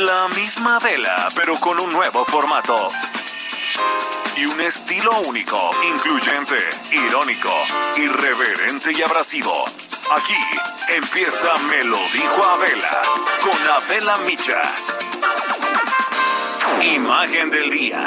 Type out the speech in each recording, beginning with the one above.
La misma vela, pero con un nuevo formato. Y un estilo único, incluyente, irónico, irreverente y abrasivo. Aquí empieza Me lo dijo Abela con Abela Micha. Imagen del día.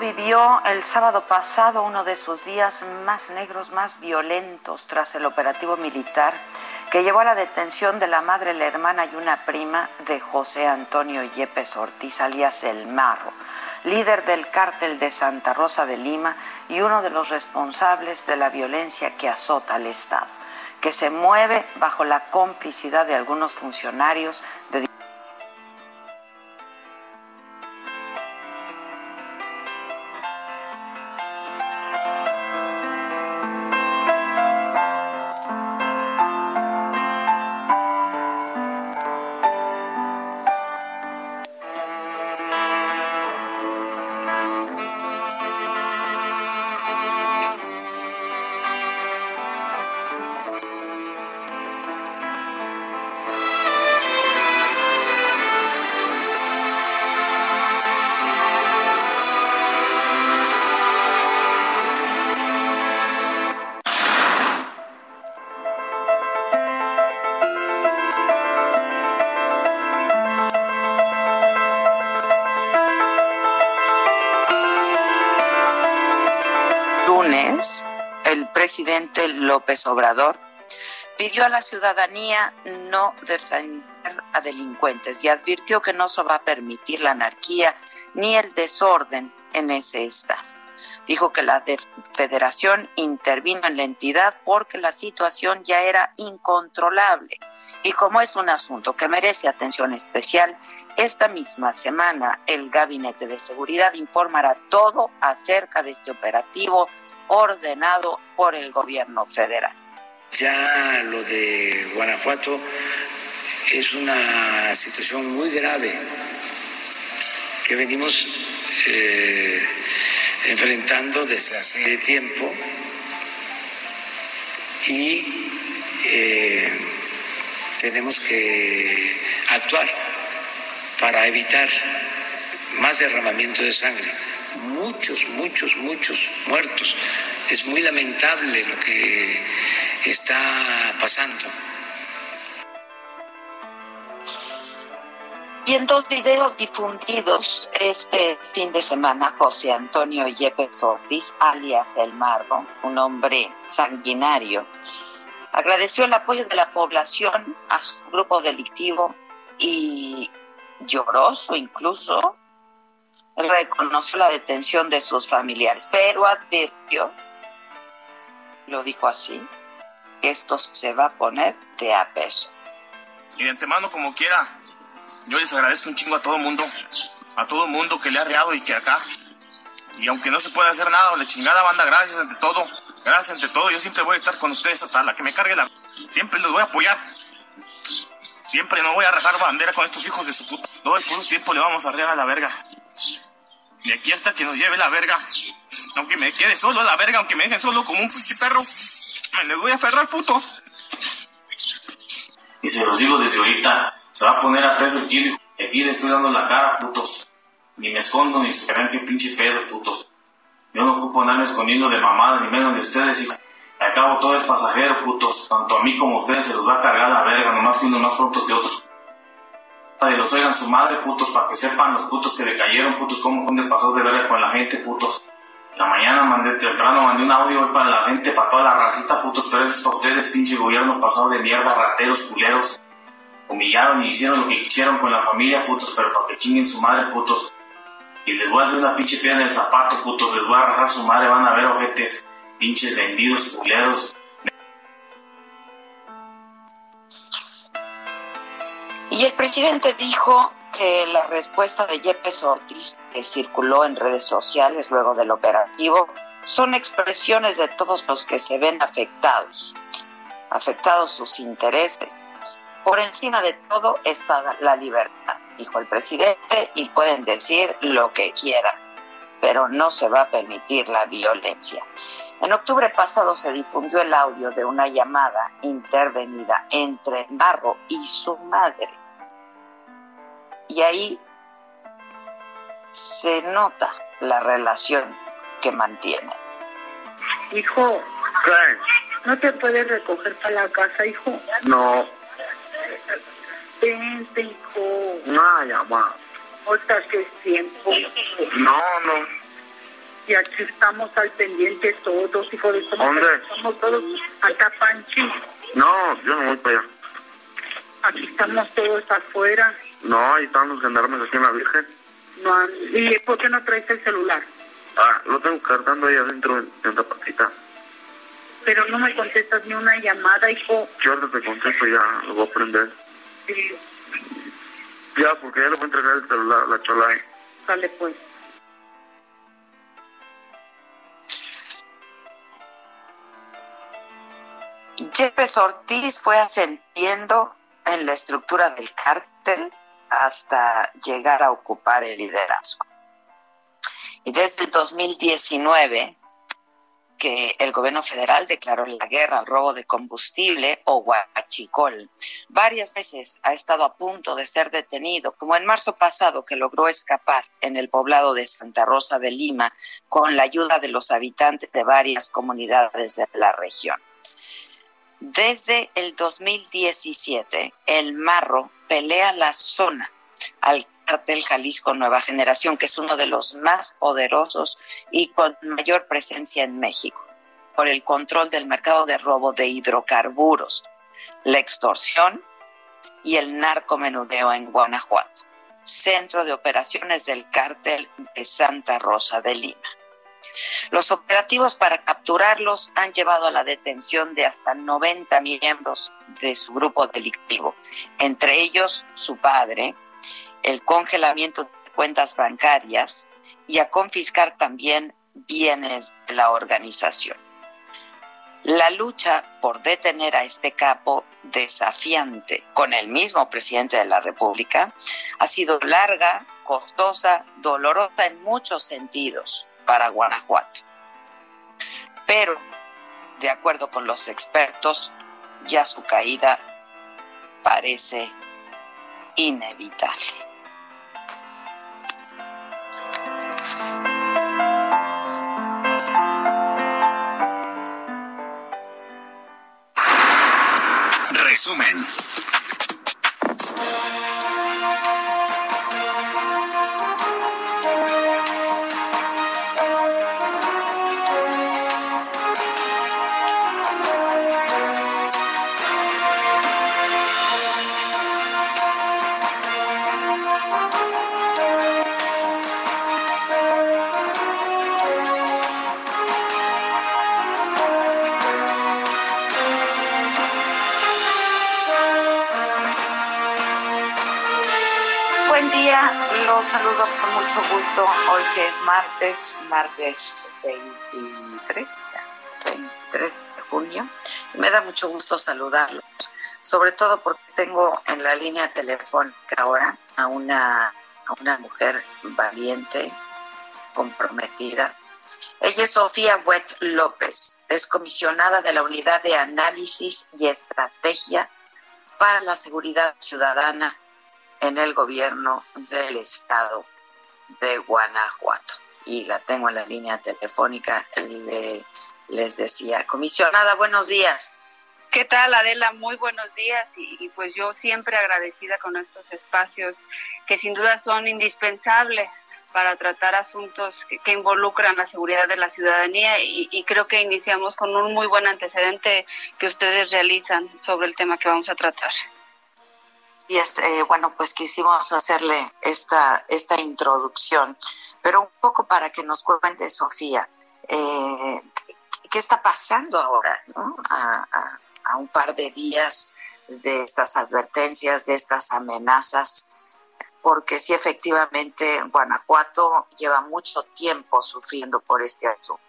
Vivió el sábado pasado uno de sus días más negros, más violentos tras el operativo militar que llevó a la detención de la madre, la hermana y una prima de José Antonio Yepes Ortiz, alias El Marro, líder del cártel de Santa Rosa de Lima y uno de los responsables de la violencia que azota al Estado, que se mueve bajo la complicidad de algunos funcionarios López Obrador pidió a la ciudadanía no defender a delincuentes y advirtió que no se va a permitir la anarquía ni el desorden en ese estado. Dijo que la federación intervino en la entidad porque la situación ya era incontrolable y como es un asunto que merece atención especial, esta misma semana el Gabinete de Seguridad informará todo acerca de este operativo ordenado por el gobierno federal. Ya lo de Guanajuato es una situación muy grave que venimos eh, enfrentando desde hace tiempo y eh, tenemos que actuar para evitar más derramamiento de sangre muchos, muchos, muchos muertos. Es muy lamentable lo que está pasando. Y en dos videos difundidos este fin de semana, José Antonio Yepes Ortiz, alias El Margo, un hombre sanguinario, agradeció el apoyo de la población a su grupo delictivo y lloroso incluso reconoció la detención de sus familiares, pero advirtió, lo dijo así, que esto se va a poner de a peso. Y de antemano, como quiera, yo les agradezco un chingo a todo mundo, a todo mundo que le ha reado y que acá. Y aunque no se pueda hacer nada, le chingada banda, gracias ante todo, gracias ante todo. Yo siempre voy a estar con ustedes hasta la que me cargue la. Siempre los voy a apoyar. Siempre no voy a rezar bandera con estos hijos de su puta. Todo el tiempo le vamos a regar a la verga. De aquí hasta que nos lleve la verga. Aunque me quede solo a la verga, aunque me dejen solo como un pinche perro, me les voy a aferrar, putos. Y se los digo desde ahorita, se va a poner a peso el y aquí le estoy dando la cara, putos. Ni me escondo, ni se crean que pinche pedo, putos. Yo no ocupo andarme escondiendo de mamada, ni menos de ustedes, y al cabo todo es pasajero, putos. Tanto a mí como a ustedes se los va a cargar la verga, nomás que uno más pronto que otros de los oigan su madre, putos, para que sepan los putos que le cayeron, putos, cómo son de pasados de verga con la gente, putos. La mañana mandé temprano, mandé un audio para la gente, para toda la racita, putos, pero es para ustedes, pinche gobierno pasado de mierda, rateros, culeros. Humillaron y hicieron lo que quisieron con la familia, putos, pero para que chinguen su madre, putos. Y les voy a hacer una pinche piedra en el zapato, putos, les voy a rajar su madre, van a ver ojetes, pinches vendidos, culeros Y el presidente dijo que la respuesta de Yepes Ortiz, que circuló en redes sociales luego del operativo, son expresiones de todos los que se ven afectados, afectados sus intereses. Por encima de todo está la libertad, dijo el presidente, y pueden decir lo que quieran, pero no se va a permitir la violencia. En octubre pasado se difundió el audio de una llamada intervenida entre Barro y su madre y ahí se nota la relación que mantiene. Hijo, ¿no te puedes recoger para la casa, hijo? No. Vente, hijo. No, ya va. Ahorita que es tiempo. No, no. Y aquí estamos al pendiente todos, hijo de ¿Dónde? Estamos todos acá, Panchi. No, yo no voy para allá. Aquí estamos todos afuera. No, ahí están los gendarmes aquí en la Virgen. No, ¿Y por qué no traes el celular? Ah, lo tengo cargando ahí adentro en, en la patita. Pero no me contestas ni una llamada, hijo. Yo ahorita te contesto ya, lo voy a prender. Sí, Ya, porque ya le voy a entregar el celular a la chola. ahí. sale pues. Yepes Ortiz fue ascendiendo en la estructura del cártel hasta llegar a ocupar el liderazgo. Y desde el 2019, que el gobierno federal declaró la guerra al robo de combustible o huachicol, varias veces ha estado a punto de ser detenido, como en marzo pasado que logró escapar en el poblado de Santa Rosa de Lima con la ayuda de los habitantes de varias comunidades de la región. Desde el 2017, el Marro pelea la zona al cártel Jalisco Nueva Generación, que es uno de los más poderosos y con mayor presencia en México, por el control del mercado de robo de hidrocarburos, la extorsión y el narcomenudeo en Guanajuato, centro de operaciones del cártel de Santa Rosa de Lima. Los operativos para capturarlos han llevado a la detención de hasta 90 miembros de su grupo delictivo, entre ellos su padre, el congelamiento de cuentas bancarias y a confiscar también bienes de la organización. La lucha por detener a este capo desafiante con el mismo presidente de la República ha sido larga, costosa, dolorosa en muchos sentidos para Guanajuato. Pero, de acuerdo con los expertos, ya su caída parece inevitable. Resumen. Con mucho gusto. Hoy que es martes, martes 23, ya, 23 de junio. Me da mucho gusto saludarlos, sobre todo porque tengo en la línea telefónica ahora a una, a una mujer valiente, comprometida. Ella es Sofía Wet López, es comisionada de la Unidad de Análisis y Estrategia para la Seguridad Ciudadana en el gobierno del estado de Guanajuato. Y la tengo en la línea telefónica, le- les decía, comisionada, buenos días. ¿Qué tal, Adela? Muy buenos días y, pues yo siempre agradecida con estos espacios que sin duda son indispensables para tratar asuntos que, que involucran la seguridad de la ciudadanía y, y creo que iniciamos con un muy buen antecedente que ustedes realizan sobre el tema que vamos a tratar. Y este, bueno, pues quisimos hacerle esta, esta introducción, pero un poco para que nos cuente, Sofía, eh, qué- está pasando ahora, a- a un par de días de estas advertencias, de estas amenazas, porque sí, efectivamente, Guanajuato lleva mucho tiempo sufriendo por este asunto.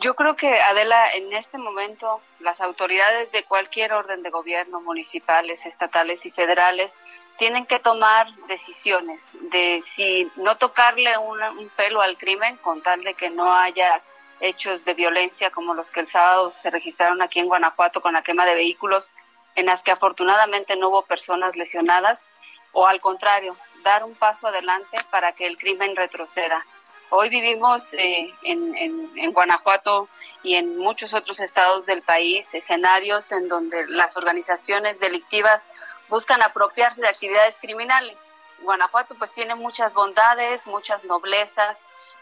Yo creo que, Adela, en este momento las autoridades de cualquier orden de gobierno, municipales, estatales y federales, tienen que tomar decisiones de si no tocarle una- un pelo al crimen con tal de que no haya hechos de violencia como los que el sábado se registraron aquí en Guanajuato con la quema de vehículos, en las que afortunadamente no hubo personas lesionadas, o al contrario, dar un paso adelante para que el crimen retroceda. Hoy vivimos eh, en, en- en Guanajuato y en muchos otros estados del país escenarios en donde las organizaciones delictivas buscan apropiarse de actividades criminales. Guanajuato pues tiene muchas bondades, muchas noblezas,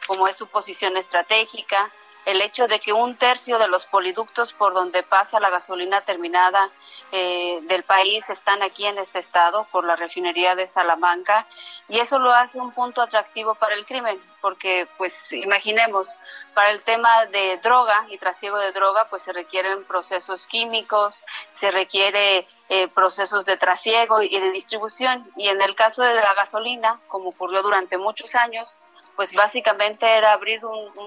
como es su posición estratégica, el hecho de que un tercio de los poliductos por donde pasa la gasolina terminada eh, del país están aquí en este estado por la refinería de Salamanca y eso lo hace un punto atractivo para el crimen porque pues imaginemos para el tema de droga y trasiego de droga pues se requieren procesos químicos se requiere eh, procesos de trasiego y de distribución y en el caso de la gasolina como ocurrió durante muchos años pues básicamente era abrir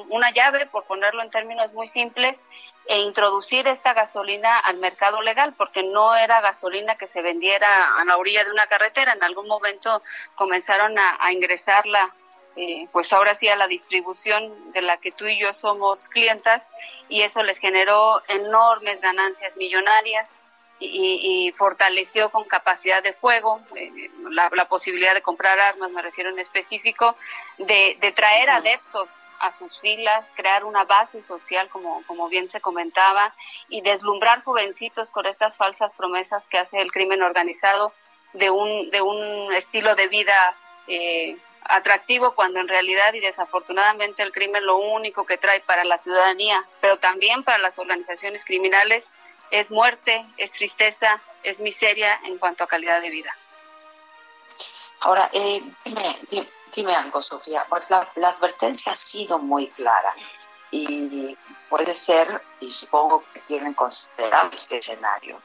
una llave, por ponerlo en términos muy simples, e introducir esta gasolina al mercado legal, porque no era gasolina que se vendiera a la orilla de una carretera. En algún momento comenzaron a, ingresarla, eh, pues ahora sí a la distribución de la que tú y yo somos clientas, y eso les generó enormes ganancias millonarias y, fortaleció con capacidad de fuego, eh, la, posibilidad de comprar armas, me refiero en específico, de, traer adeptos a sus filas, crear una base social, como, como bien se comentaba, y deslumbrar jovencitos con estas falsas promesas que hace el crimen organizado de un, de un estilo de vida eh, atractivo cuando en realidad y desafortunadamente el crimen lo único que trae para la ciudadanía, pero también para las organizaciones criminales es muerte, es tristeza, es miseria en cuanto a calidad de vida. Ahora, eh, dime, algo, Sofía. Pues la, advertencia ha sido muy clara y puede ser, y supongo que tienen considerado este escenario,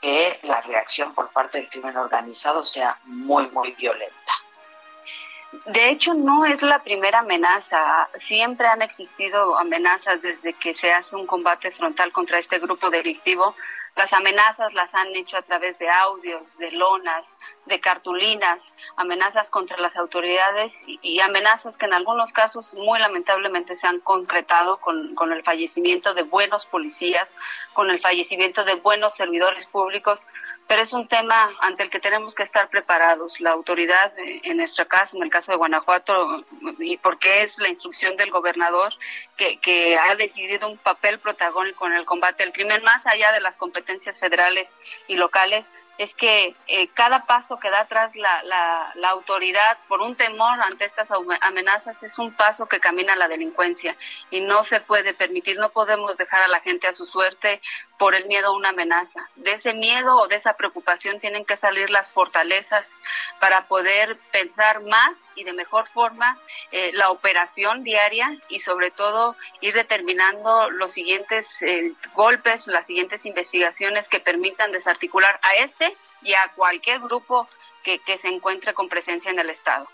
que la reacción por parte del crimen organizado sea muy, muy violenta. De hecho, no es la primera amenaza. Siempre han existido amenazas desde que se hace un combate frontal contra este grupo delictivo las amenazas las han hecho a través de audios, de lonas, de cartulinas, amenazas contra las autoridades y, amenazas que en algunos casos muy lamentablemente se han concretado con, con, el fallecimiento de buenos policías, con el fallecimiento de buenos servidores públicos, pero es un tema ante el que tenemos que estar preparados. La autoridad, eh, en nuestro caso, en el caso de Guanajuato, y porque es la instrucción del gobernador que, que ha decidido un papel protagónico en el combate al crimen, más allá de las competencias federales y locales es que eh, cada paso que da atrás la, la, autoridad por un temor ante estas amenazas es un paso que camina la delincuencia y no se puede permitir, no podemos dejar a la gente a su suerte por el miedo a una amenaza. De ese miedo o de esa preocupación tienen que salir las fortalezas para poder pensar más y de mejor forma eh, la operación diaria y sobre todo ir determinando los siguientes eh, golpes, las siguientes investigaciones que permitan desarticular a este y a cualquier grupo que, se encuentre con presencia en el Estado.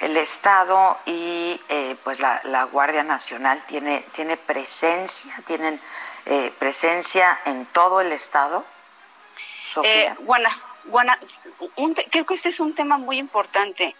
el Estado y eh, pues la, Guardia Nacional tiene tiene presencia tienen eh, presencia en todo el Estado. Eh, bueno, creo que este es un tema muy importante.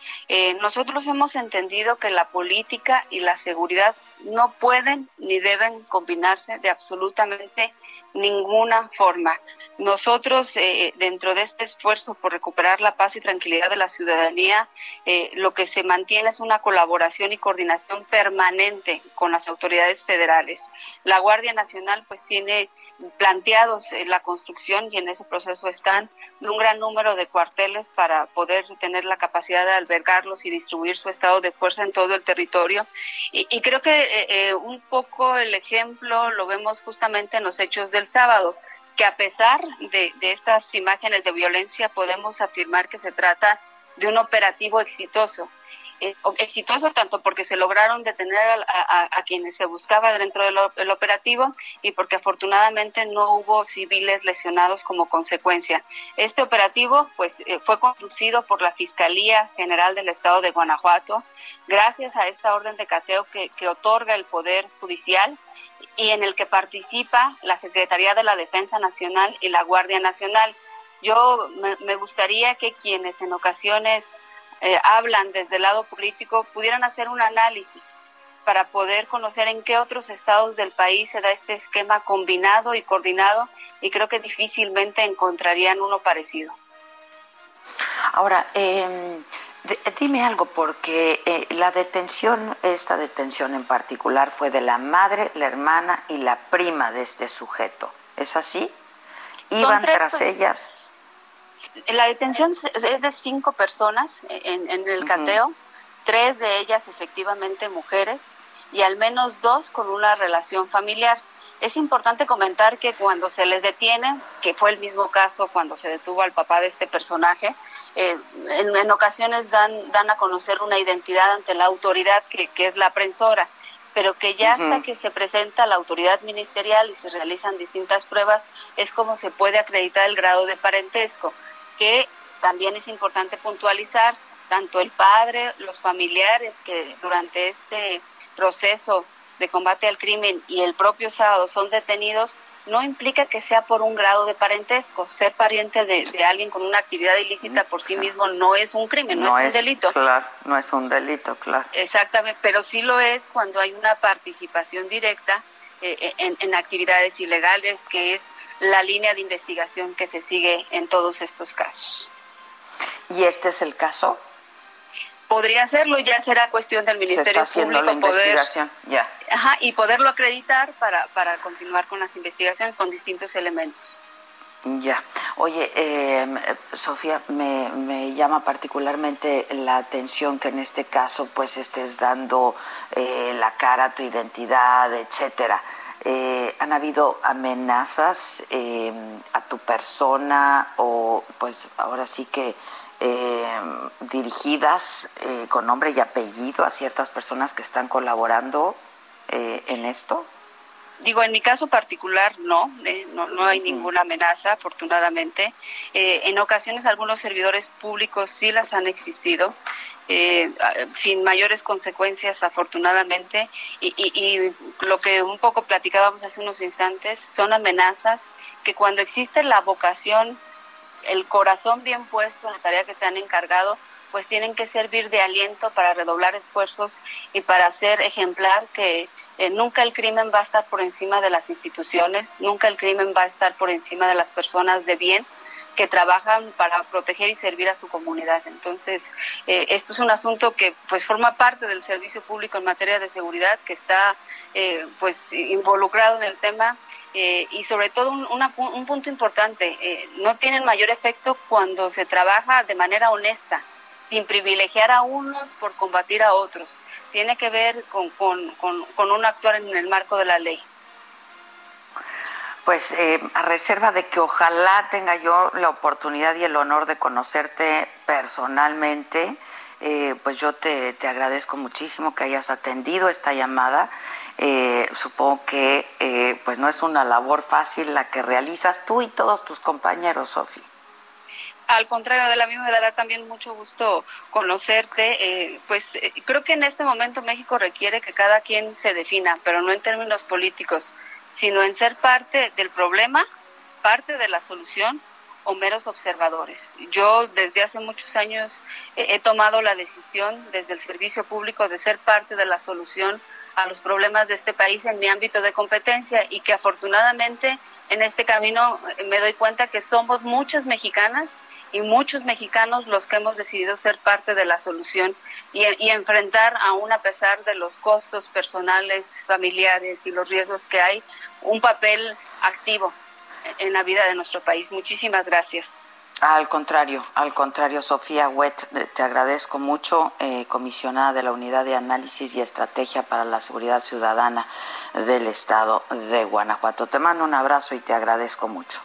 nosotros hemos entendido que la política y la seguridad no pueden ni deben combinarse de absolutamente ninguna forma. Nosotros, eh, dentro de este esfuerzo por recuperar la paz y tranquilidad de la ciudadanía, eh, lo que se mantiene es una colaboración y coordinación permanente con las autoridades federales. La Guardia Nacional, pues, tiene planteados eh, la construcción y en ese proceso están de un gran número de cuarteles para poder tener la capacidad de albergarlos y distribuir su estado de fuerza en todo el territorio. Y, y creo que un poco el ejemplo lo vemos justamente en los hechos del sábado, que a pesar de, estas imágenes de violencia podemos afirmar que se trata de un operativo exitoso. Eh, exitoso tanto porque se lograron detener a, quienes se buscaba dentro del, operativo y porque afortunadamente no hubo civiles lesionados como consecuencia. Este operativo pues eh, fue conducido por la Fiscalía General del Estado de Guanajuato gracias a esta orden de cateo que, otorga el Poder Judicial y en el que participa la Secretaría de la Defensa Nacional y la Guardia Nacional. Yo me, gustaría que quienes en ocasiones eh, hablan desde el lado político pudieran hacer un análisis para poder conocer en qué otros estados del país se da este esquema combinado y coordinado y creo que difícilmente encontrarían uno parecido. Ahora, eh, dime algo, porque eh, la detención, esta detención en particular, fue de la madre, la hermana y la prima de este sujeto. ¿Es así? ¿Iban tras ellas? La detención es de cinco personas en, el cateo. tres de ellas efectivamente mujeres y al menos dos con una relación familiar. Es importante comentar que cuando se les detiene, que fue el mismo caso cuando se detuvo al papá de este personaje, eh, en, ocasiones dan, dan a conocer una identidad ante la autoridad que, que es la prensora, pero que ya hasta que se presenta la autoridad ministerial y se realizan distintas pruebas, es como se puede acreditar el grado de parentesco, que también es importante puntualizar, tanto el padre, los familiares que durante este proceso de combate al crimen y el propio sábado son detenidos, no implica que sea por un grado de parentesco. Ser pariente de, alguien con una actividad ilícita por sí mismo no es un crimen, no, es, un delito. Claro, no es un delito, claro. Exactamente, pero sí lo es cuando hay una participación directa eh, en, en actividades ilegales, que es la línea de investigación que se sigue en todos estos casos. ¿Y este es el caso? podría hacerlo, ya será cuestión del Ministerio Público poder, ya. Ajá, y poderlo acreditar para, para continuar con las investigaciones con distintos elementos. Ya. Oye, eh, Sofía, me, me, llama particularmente la atención que en este caso pues estés dando eh, la cara, tu identidad, etcétera. Eh, ¿Han habido amenazas eh, a tu persona o pues ahora sí que eh, dirigidas eh, con nombre y apellido a ciertas personas que están colaborando eh, en esto? Digo, en mi caso particular no, no, no, hay ninguna amenaza, afortunadamente. en ocasiones algunos servidores públicos sí las han existido, sin mayores consecuencias, afortunadamente. Y, y, lo que un poco platicábamos hace unos instantes son amenazas que cuando existe la vocación el corazón bien puesto en la tarea que te han encargado, pues tienen que servir de aliento para redoblar esfuerzos y para ser ejemplar que eh, nunca el crimen va a estar por encima de las instituciones, nunca el crimen va a estar por encima de las personas de bien que trabajan para proteger y servir a su comunidad. Entonces, eh, esto es un asunto que pues forma parte del servicio público en materia de seguridad, que está eh, pues involucrado en el tema eh, y sobre todo un, un punto importante, no tienen mayor efecto cuando se trabaja de manera honesta, sin privilegiar a unos por combatir a otros. Tiene que ver con, con, con, un actuar en el marco de la ley. Pues eh, a reserva de que ojalá tenga yo la oportunidad y el honor de conocerte personalmente, pues yo te, te agradezco muchísimo que hayas atendido esta llamada eh, supongo que eh, pues no es una labor fácil la que realizas tú y todos tus compañeros, Sofi. Al contrario, de la misma me dará también mucho gusto conocerte. Eh, pues creo que en este momento México requiere que cada quien se defina, pero no en términos políticos, sino en ser parte del problema, parte de la solución o meros observadores. Yo desde hace muchos años he tomado la decisión desde el servicio público de ser parte de la solución a los problemas de este país en mi ámbito de competencia y que afortunadamente en este camino eh, me doy cuenta que somos muchas mexicanas y muchos mexicanos los que hemos decidido ser parte de la solución y, enfrentar, aún a pesar de los costos personales, familiares y los riesgos que hay, un papel activo en la vida de nuestro país. Muchísimas gracias. Al contrario, al contrario, Sofía Wet, te agradezco mucho, eh, comisionada de la Unidad de Análisis y Estrategia para la Seguridad Ciudadana del Estado de Guanajuato. Te mando un abrazo y te agradezco mucho.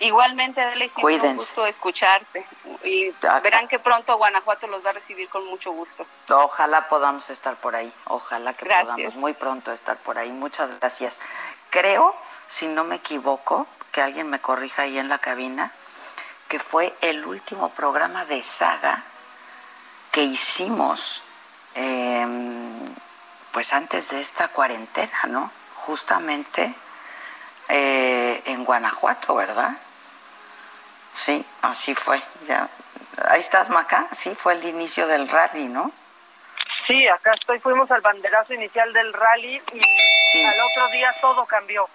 Igualmente, Adela, y un gusto escucharte. Y ah, verán que pronto Guanajuato los va a recibir con mucho gusto. Ojalá podamos estar por ahí, ojalá que podamos muy pronto estar por ahí. Muchas gracias. Creo, si no me equivoco, que alguien me corrija ahí en la cabina, que fue el último programa de saga que hicimos em, pues antes de esta cuarentena, ¿no? Justamente eh, en Guanajuato, ¿verdad? Sí, así fue. Ya. Ahí estás, Maca. Sí, fue el inicio del rally, ¿no? Sí, acá estoy. Fuimos al banderazo inicial del rally y al otro día todo cambió.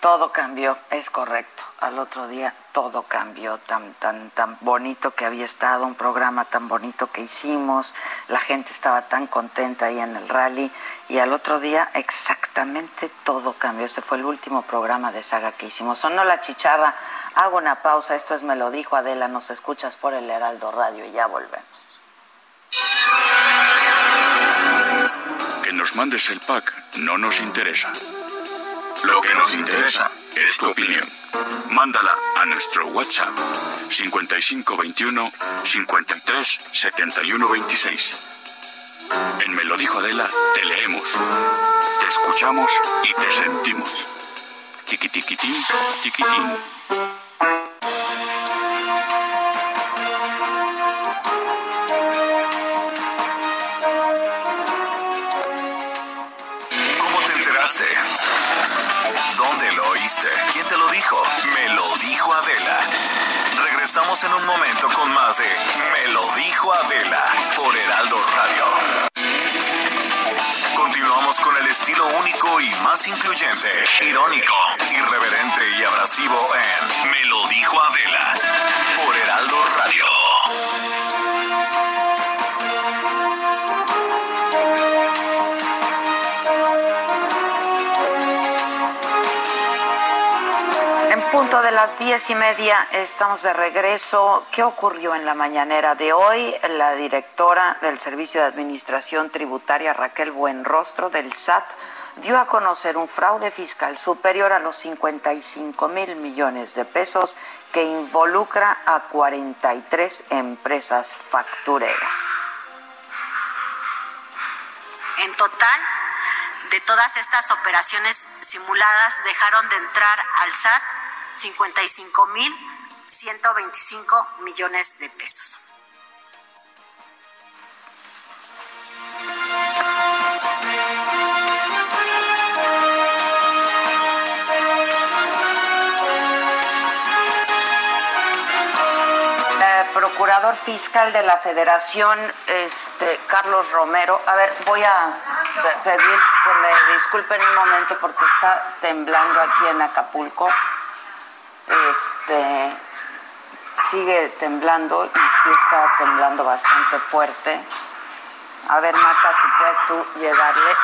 Todo cambió, es correcto. Al otro día todo cambió, tan tan tan bonito que había estado, un programa tan bonito que hicimos, la gente estaba tan contenta ahí en el rally y al otro día exactamente todo cambió. Ese fue el último programa de saga que hicimos. Sonó la chicharra, hago una pausa, esto es me lo dijo Adela, nos escuchas por el Heraldo Radio y ya volvemos. mandes el pack no nos interesa. Lo que nos interesa es tu opinión. Mándala a nuestro WhatsApp 5521 53 71 26. En Me lo dijo Adela, te leemos, te escuchamos y te sentimos. Tiquitiquitín, tiquitín. ¿Cómo Regresamos en un momento con más de Me lo dijo Adela por Heraldo Radio. Continuamos con el estilo único y más incluyente, irónico, irreverente y abrasivo en Me lo dijo Adela por Heraldo Radio. Las diez y media estamos de regreso. ¿Qué ocurrió en la mañanera de hoy? La directora del Servicio de Administración Tributaria, Raquel Buenrostro, del SAT, dio a conocer un fraude fiscal superior a los 55 mil millones de pesos que involucra a 43 empresas factureras. En total, de todas estas operaciones simuladas dejaron de entrar al SAT 55.125 millones de pesos. Eh, procurador fiscal de la Federación, este Carlos Romero. A ver, voy a pe- pedir que me disculpen un momento porque está temblando aquí en Acapulco. Este sigue temblando y sí está temblando bastante fuerte. A ver, Maca, si puedes tú llegarle.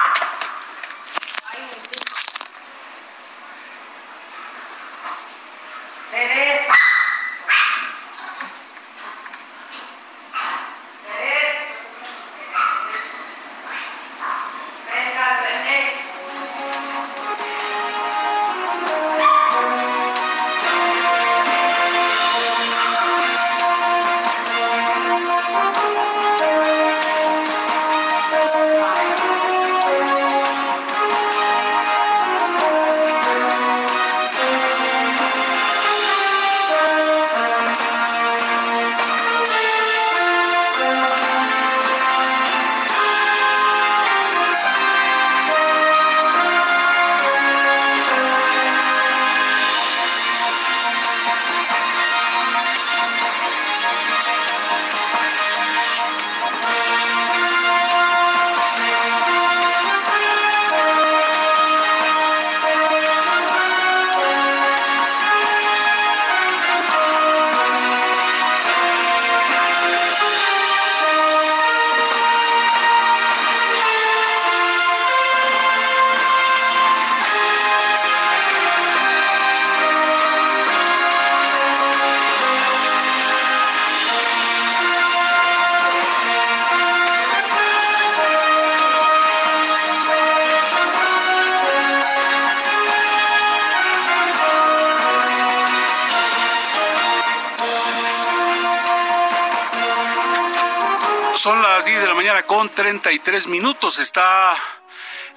Son las 10 de la mañana con 33 minutos. Está,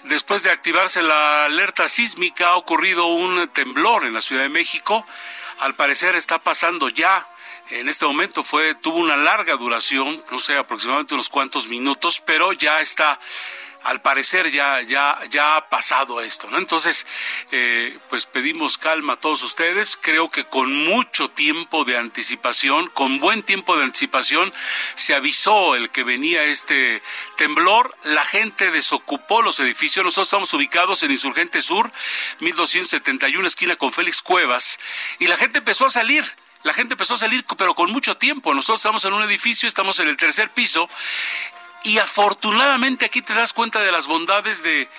después de activarse la alerta sísmica, ha ocurrido un temblor en la Ciudad de México. Al parecer está pasando ya. En este momento fue, tuvo una larga duración, no sé, aproximadamente unos cuantos minutos, pero ya está al parecer ya, ya, ya ha pasado esto, ¿no? Entonces, eh, pues pedimos calma a todos ustedes. Creo que con mucho tiempo de anticipación, con buen tiempo de anticipación, se avisó el que venía este temblor. La gente desocupó los edificios. Nosotros estamos ubicados en Insurgente Sur, 1271, esquina con Félix Cuevas, y la gente empezó a salir. La gente empezó a salir, pero con mucho tiempo. Nosotros estamos en un edificio, estamos en el tercer piso, y afortunadamente aquí te das cuenta de las bondades de,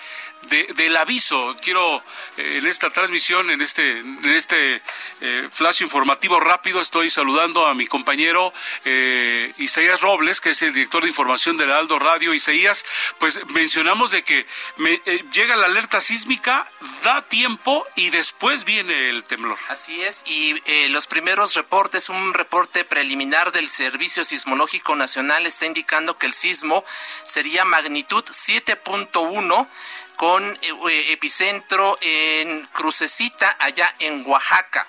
del aviso. Quiero eh, en esta transmisión, en este, en este eh, flash informativo rápido, estoy saludando a mi compañero eh, Isaías Robles, que es el director de información del Aldo Radio. Isaías, pues mencionamos de que me, llega la alerta sísmica, da tiempo y después viene el temblor. Así es, y los primeros reportes, un reporte preliminar del Servicio Sismológico Nacional está indicando que el sismo sería magnitud 7.1 con eh, epicentro en Crucecita, allá en Oaxaca.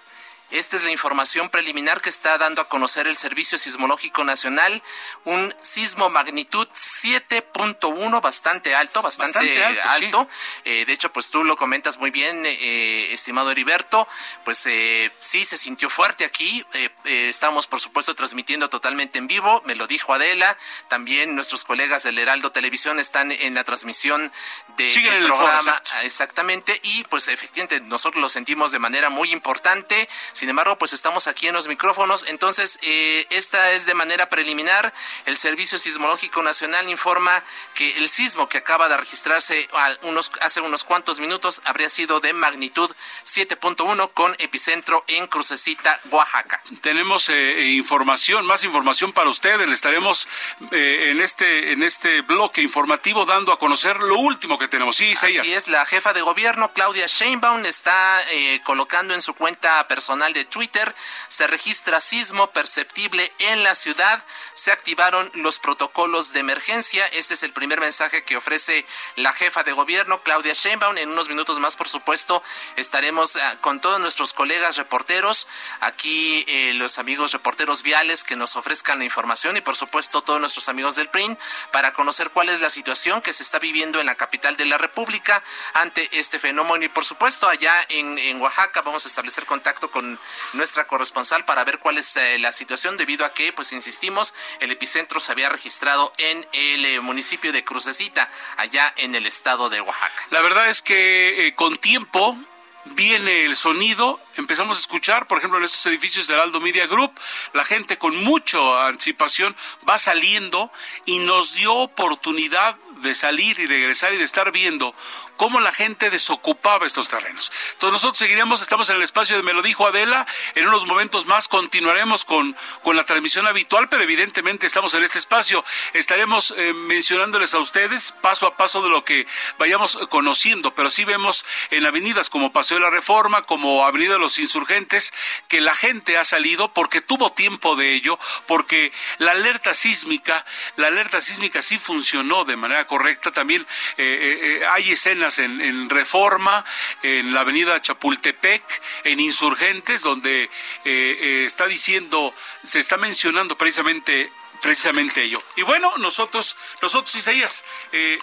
Esta es la información preliminar que está dando a conocer el Servicio Sismológico Nacional. Un sismo magnitud 7.1, bastante alto, bastante, alto. Eh, de hecho, pues tú lo comentas muy bien, eh, estimado Heriberto. Pues eh, sí, se sintió fuerte aquí. estamos, por supuesto, transmitiendo totalmente en vivo. Me lo dijo Adela. También nuestros colegas del Heraldo Televisión están en la transmisión de, del programa. exactamente. Y pues efectivamente nosotros lo sentimos de manera muy importante sin embargo, pues estamos aquí en los micrófonos. Entonces, eh, esta es de manera preliminar. El Servicio Sismológico Nacional informa que el sismo que acaba de registrarse unos, hace unos cuantos minutos habría sido de magnitud 7.1 con epicentro en Crucecita, Oaxaca. Tenemos eh, información, más información para ustedes. Le estaremos eh, en este en este bloque informativo dando a conocer lo último que tenemos. Sí. Así es, la jefa de gobierno, Claudia Sheinbaum, está colocando en su cuenta personal de Twitter. Se registra sismo perceptible en la ciudad. Se activaron los protocolos de emergencia. Este es el primer mensaje que ofrece la jefa de gobierno, Claudia Sheinbaum. En unos minutos más, por supuesto, estaremos ah, con todos nuestros colegas reporteros. Aquí eh, los amigos reporteros viales que nos ofrezcan la información y, por supuesto, todos nuestros amigos del PRIN para conocer cuál es la situación que se está viviendo en la capital de la República ante este fenómeno. Y, por supuesto, allá en, en Oaxaca vamos a establecer contacto con nuestra corresponsal para ver cuál es eh, la situación debido a que, pues insistimos, el epicentro se había registrado en el eh, municipio de Crucecita, allá en el estado de Oaxaca. La verdad es que eh, con tiempo viene el sonido, empezamos a escuchar, por ejemplo, en estos edificios del Aldo Media Group, la gente con mucha anticipación va saliendo y nos dio oportunidad de salir y regresar y de estar viendo cómo la gente desocupaba estos terrenos. Entonces nosotros seguiremos, estamos en el espacio de Me lo dijo Adela, en unos momentos más continuaremos con, con la transmisión habitual, pero evidentemente estamos en este espacio. Estaremos eh, mencionándoles a ustedes paso a paso de lo que vayamos conociendo, pero sí vemos en avenidas como Paseo de la Reforma, como Avenida de los Insurgentes, que la gente ha salido porque tuvo tiempo de ello, porque la alerta sísmica, la alerta sísmica sí funcionó de manera correcta. También eh, eh, hay escenas en, Reforma, en la avenida Chapultepec, en Insurgentes, donde eh, eh, está diciendo, se está mencionando precisamente precisamente ello. Y bueno, nosotros, nosotros, Isaías, eh,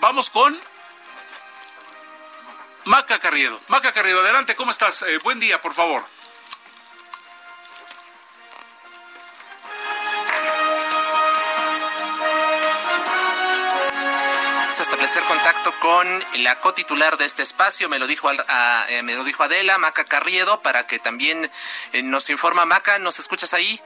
vamos con Maca Carriedo. Maca Carriedo, adelante, ¿cómo estás? buen día, por favor. Establecer contacto con la cotitular de este espacio, me lo dijo, eh, me lo dijo Adela, Maca Carriedo, para que también eh, nos informa. Maca, ¿nos escuchas ahí?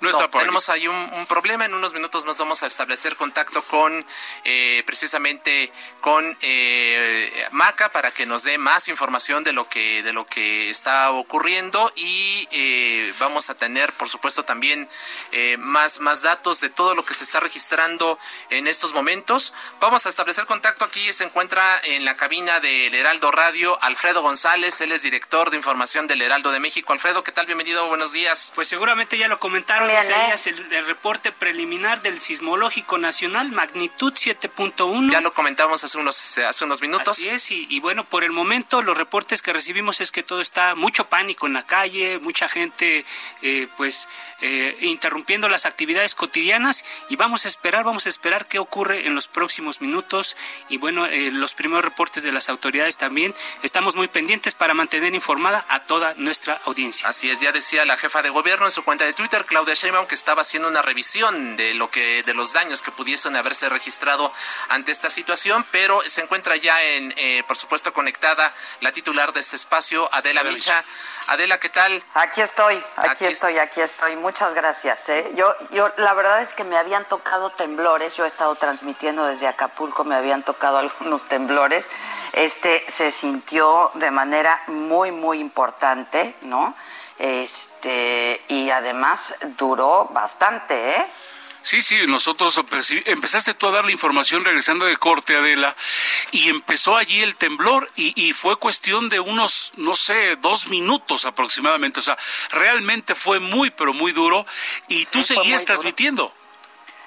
No, tenemos ahí un, problema. En unos minutos nos vamos a establecer contacto con eh, precisamente con eh, Maca para que nos dé más información de lo que de lo que está ocurriendo y eh, vamos a tener, por supuesto, también eh, más más datos de todo lo que se está registrando en estos momentos. Vamos a establecer contacto aquí. Se encuentra en la cabina del Heraldo Radio Alfredo González. Él es director de información del Heraldo de México. Alfredo, ¿qué tal? Bienvenido. Buenos días. Pues seguramente ya lo comentaron el, reporte preliminar del Sismológico Nacional, magnitud 7.1. Ya lo comentamos hace unos, hace unos minutos. Así es, y, bueno, por el momento los reportes que recibimos es que todo está mucho pánico en la calle, mucha gente eh, pues eh, interrumpiendo las actividades cotidianas y vamos a esperar, vamos a esperar qué ocurre en los próximos minutos y bueno, eh, los primeros reportes de las autoridades también. Estamos muy pendientes para mantener informada a toda nuestra audiencia. Así es, ya decía la jefa de gobierno en su cuenta de Twitter, Claudia Sheinbaum que estaba haciendo una revisión de lo que de los daños que pudiesen haberse registrado ante esta situación, pero se encuentra ya en, eh, por supuesto, conectada la titular de este espacio, Adela, Micha. Adela, ¿qué tal? Aquí estoy, aquí, estoy, aquí estoy. Muchas gracias. ¿eh? Yo, yo, la verdad es que me habían tocado temblores. Yo he estado transmitiendo desde Acapulco, me habían tocado algunos temblores. Este se sintió de manera muy, muy importante, ¿no? Este, y además duró bastante, ¿eh? Sí, sí, nosotros empezaste tú a dar la información regresando de corte, Adela, y empezó allí el temblor y, fue cuestión de unos, no sé, dos minutos aproximadamente. O sea, realmente fue muy, pero muy duro y tú seguías transmitiendo.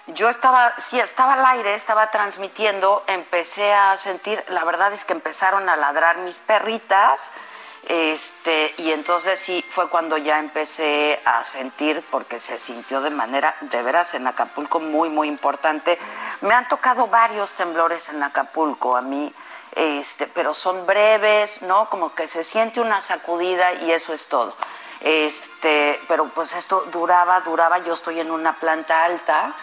Yo estaba, sí, estaba al aire, estaba transmitiendo, empecé a sentir, la verdad es que empezaron a ladrar mis perritas, este, y entonces sí fue cuando ya empecé a sentir, porque se sintió de manera, de veras, en Acapulco muy, muy importante. Me han tocado varios temblores en Acapulco a mí, este, pero son breves, ¿no? Como que se siente una sacudida y eso es todo. Este, pero pues esto duraba, duraba, yo estoy en una planta alta,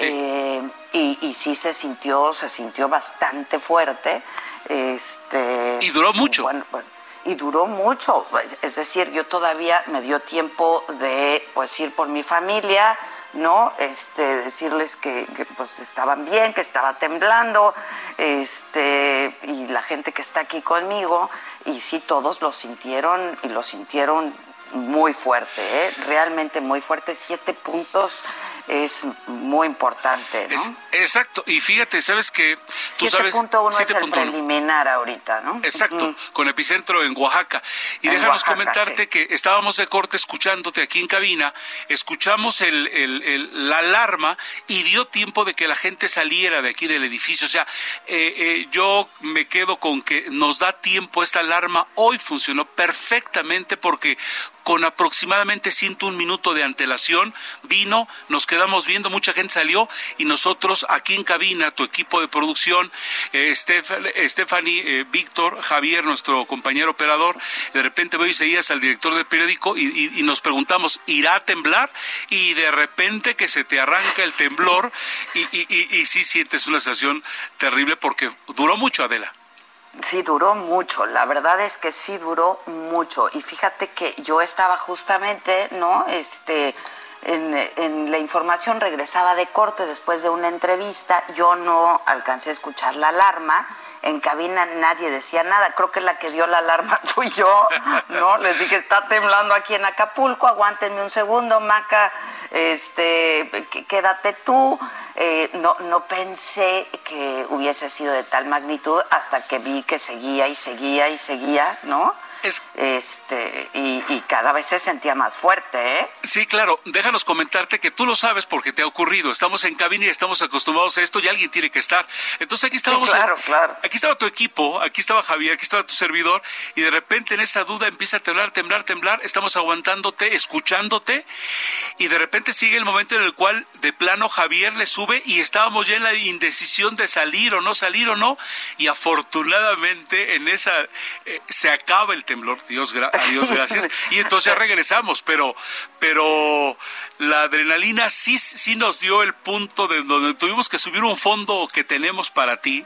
eh, y, y sí se sintió, se sintió bastante fuerte. Este, y duró mucho. Bueno, bueno, y duró mucho. Es decir, yo todavía me dio tiempo de pues ir por mi familia, ¿no? Este, decirles que, pues estaban bien, que estaba temblando, este, y la gente que está aquí conmigo, y sí todos lo sintieron y lo sintieron muy fuerte, ¿eh? realmente muy fuerte, siete puntos es muy importante, ¿no? exacto, y fíjate, sabes que tú sabes... 7.1 es el preliminar ahorita, ¿no? Exacto, con epicentro en Oaxaca. Y déjanos comentarte que estábamos de corte escuchándote aquí en cabina, escuchamos el, el, la alarma y dio tiempo de que la gente saliera de aquí del edificio. O sea, eh, eh, yo me quedo con que nos da tiempo esta alarma. Hoy funcionó perfectamente porque con aproximadamente 101 minutos de antelación, vino, nos quedamos viendo, mucha gente salió y nosotros aquí en cabina, tu equipo de producción, eh, Stephanie, eh, Víctor, Javier, nuestro compañero operador, de repente veo y seguías al director del periódico y, nos preguntamos, ¿irá a temblar? Y de repente que se te arranca el temblor y, y, y sí sientes una sensación terrible porque duró mucho, Adela. Sí, duró mucho, la verdad es que sí duró mucho. Y fíjate que yo estaba justamente, ¿no? Este, en, en, la información regresaba de corte después de una entrevista, yo no alcancé a escuchar la alarma, en cabina nadie decía nada, creo que la que dio la alarma fui yo, ¿no? Les dije, está temblando aquí en Acapulco, aguántenme un segundo, Maca, este, quédate tú, eh, no, no pensé que hubiese sido de tal magnitud hasta que vi que seguía y seguía y seguía, ¿no? Este, y, cada vez se sentía más fuerte, ¿eh? Sí, claro. Déjanos comentarte que tú lo sabes porque te ha ocurrido. Estamos en cabina y estamos acostumbrados a esto y alguien tiene que estar. Entonces aquí estábamos. claro, claro. Aquí estaba tu equipo, aquí estaba Javier, aquí estaba tu servidor y de repente en esa duda empieza a temblar, temblar, temblar. Estamos aguantándote, escuchándote y de repente sigue el momento en el cual de plano Javier le sube y estábamos ya en la indecisión de salir o no salir o no y afortunadamente en esa eh, se acaba el Dios gracias, y entonces ya regresamos, pero, pero la adrenalina sí, sí nos dio el punto de donde tuvimos que subir un fondo que tenemos para ti,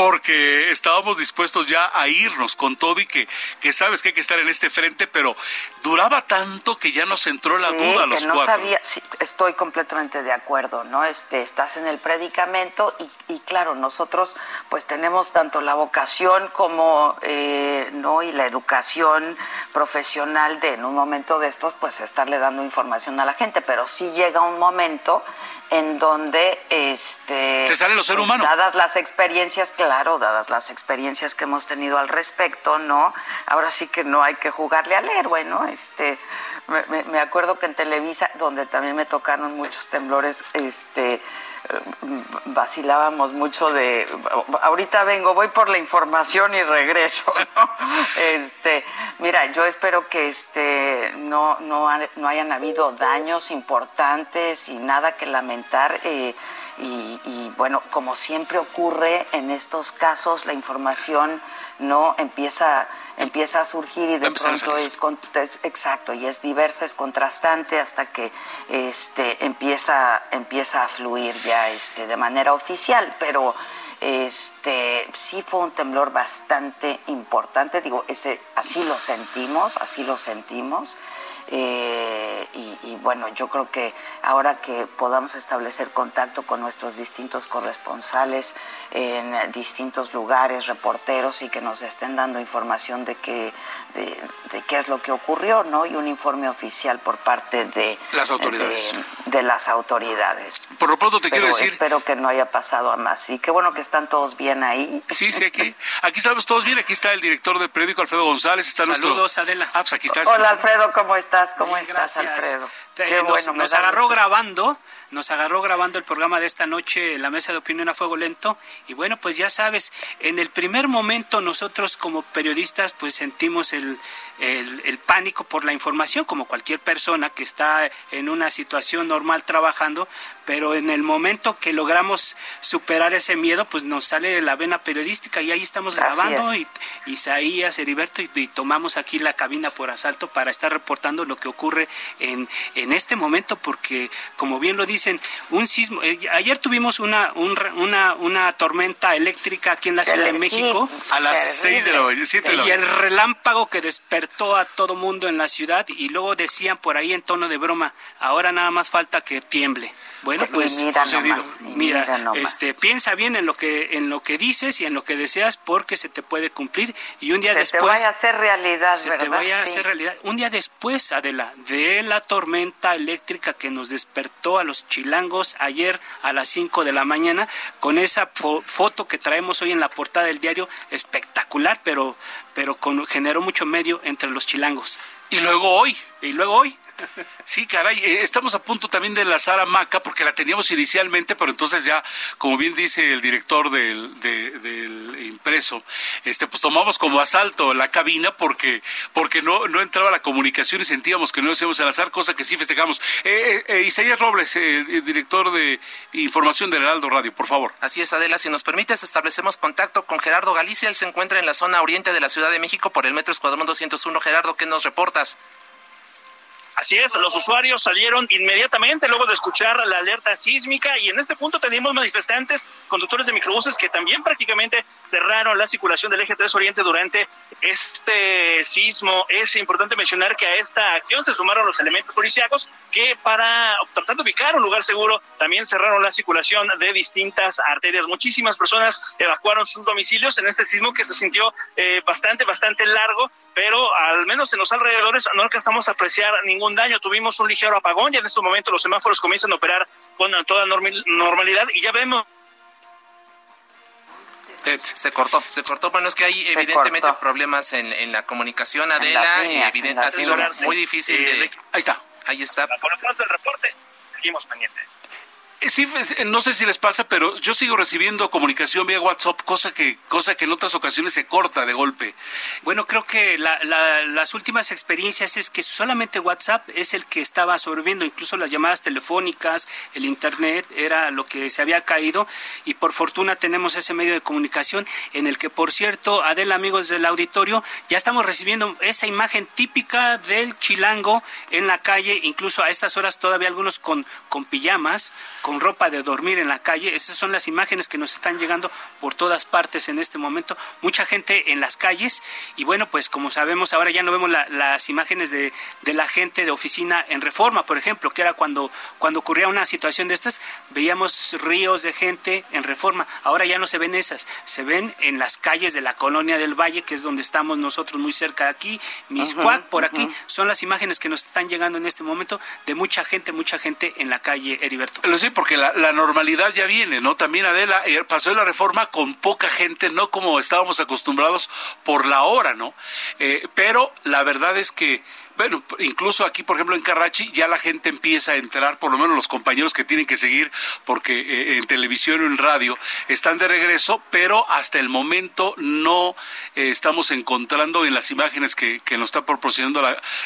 porque estábamos dispuestos ya a irnos con todo y que, que sabes que hay que estar en este frente, pero duraba tanto que ya nos entró la duda a los no cuatro. Sabía, sí, estoy completamente de acuerdo, ¿no? Este, estás en el predicamento y, y claro, nosotros pues tenemos tanto la vocación como, eh, ¿no? Y la educación profesional de en un momento de estos pues estarle dando información a la gente, pero sí llega un momento en donde este te sale lo ser humano dadas las experiencias claro dadas las experiencias que hemos tenido al respecto no ahora sí que no hay que jugarle al héroe no este me, acuerdo que en Televisa donde también me tocaron muchos temblores este vacilábamos mucho de ahorita vengo, voy por la información y regreso. Este, mira, yo espero que este no, no, no hayan habido daños importantes y nada que lamentar. Eh, y, bueno, como siempre ocurre en estos casos, la información no empieza empieza a surgir y de pronto es, exacto y es diversa es contrastante hasta que este empieza empieza a fluir ya este de manera oficial pero este sí fue un temblor bastante importante digo ese así lo sentimos así lo sentimos eh, y, bueno, yo creo que ahora que podamos establecer contacto con nuestros distintos corresponsales en distintos lugares, reporteros, y que nos estén dando información de qué, de, qué es lo que ocurrió, ¿no? Y un informe oficial por parte de las autoridades. De, las autoridades. Por lo pronto te quiero decir. Espero que no haya pasado a más. Y qué bueno que están todos bien ahí. Sí, sí, aquí. Aquí estamos todos bien. Aquí está el director del periódico, Alfredo González. Está Saludos, Adela. Ah, pues aquí está. Hola, Alfredo, ¿cómo estás? ¿Cómo estás, Alfredo? nos, agarró grabando, nos agarró grabando el programa de esta noche, la mesa de opinión a fuego lento, y bueno, pues ya sabes, en el primer momento nosotros como periodistas pues sentimos el, el, pánico por la información, como cualquier persona que está en una situación normal trabajando, pero en el momento que logramos superar ese miedo, pues nos sale la vena periodística y ahí estamos grabando y Isaías, Heriberto y, tomamos aquí la cabina por asalto para estar reportando lo que ocurre en, en este momento, porque como bien lo dicen, un sismo, eh, ayer tuvimos una, una, una tormenta eléctrica aquí en la Ciudad de México a las 6 de la mañana, y el relámpago que despertó a todo mundo en la ciudad y luego decían por ahí en tono de broma, ahora nada más falta que tiemble. Bueno, pues mira, este, piensa bien en lo que en lo que dices y en lo que deseas porque se te puede cumplir y un día después te vaya a hacer realidad, se te vaya a hacer realidad. Un día después, Adela, de la tormenta eléctrica que nos despertó a los chilangos ayer a las 5 de la mañana con esa foto que traemos hoy en la portada del diario espectacular, pero pero con, generó mucho medio entre los chilangos. Y luego hoy, y luego hoy Sí, caray, eh, estamos a punto también de enlazar a Maca porque la teníamos inicialmente, pero entonces ya, como bien dice el director del, impreso, este, pues tomamos como asalto la cabina porque, porque no, no entraba la comunicación y sentíamos que no íbamos a enlazar, cosa que sí festejamos. Eh, eh, Isaías Robles, el director de información del Heraldo Radio, por favor. Así es, Adela, si nos permites, establecemos contacto con Gerardo Galicia, él se encuentra en la zona oriente de la Ciudad de México por el metro Escuadrón 201. Gerardo, ¿qué nos reportas? Así es, los usuarios salieron inmediatamente luego de escuchar la alerta sísmica y en este punto tenemos manifestantes, conductores de microbuses que también prácticamente cerraron la circulación del eje 3 Oriente durante este sismo. Es importante mencionar que a esta acción se sumaron los elementos policíacos que para tratar de ubicar un lugar seguro también cerraron la circulación de distintas arterias. Muchísimas personas evacuaron sus domicilios en este sismo que se sintió eh, bastante, bastante largo, pero al menos en los alrededores no alcanzamos a apreciar ningún daño. Tuvimos un ligero apagón y en este momento los semáforos comienzan a operar con toda normalidad y ya vemos se cortó, se cortó. Bueno, es que hay evidentemente problemas en, la comunicación, Adela. evidente, ha sido muy difícil de... Ahí está. Ahí está. Por lo pronto el reporte, seguimos pendientes. Sí, pues, no sé si les pasa, pero yo sigo recibiendo comunicación vía WhatsApp, cosa que, cosa que en otras ocasiones se corta de golpe. Bueno, creo que las últimas experiencias es que solamente WhatsApp es el que estaba sobreviviendo, incluso las llamadas telefónicas, el Internet era lo que se había caído y por fortuna tenemos ese medio de comunicación en el que, por cierto, Adela, amigos del auditorio, ya estamos recibiendo esa imagen típica del chilango en la calle, incluso a estas horas todavía algunos con, con pijamas, con ropa de dormir en la calle. Esas son las imágenes que nos están llegando por todas partes en este momento. Mucha gente en las calles y bueno, pues como sabemos, ahora ya no vemos las imágenes de, la gente de oficina en reforma, por ejemplo, que era cuando, cuando ocurría una situación de estas, veíamos ríos de gente en reforma. Ahora ya no se ven esas, se ven en las calles de la colonia del Valle, que es donde estamos nosotros muy cerca de aquí, Miscuac, por aquí. Son las imágenes que nos están llegando en este momento de mucha gente, mucha gente en la calle Heriberto. Lo sé, porque la, normalidad ya viene, ¿no? También Adela eh, pasó la reforma con poca gente, no como estábamos acostumbrados por la hora, ¿no? Eh, pero la verdad es que Bueno, incluso aquí, por ejemplo, en Carrachi, ya la gente empieza a entrar, por lo menos los compañeros que tienen que seguir, porque eh, en televisión o en radio están de regreso, pero hasta el momento no eh, estamos encontrando en las imágenes que, que nos está proporcionando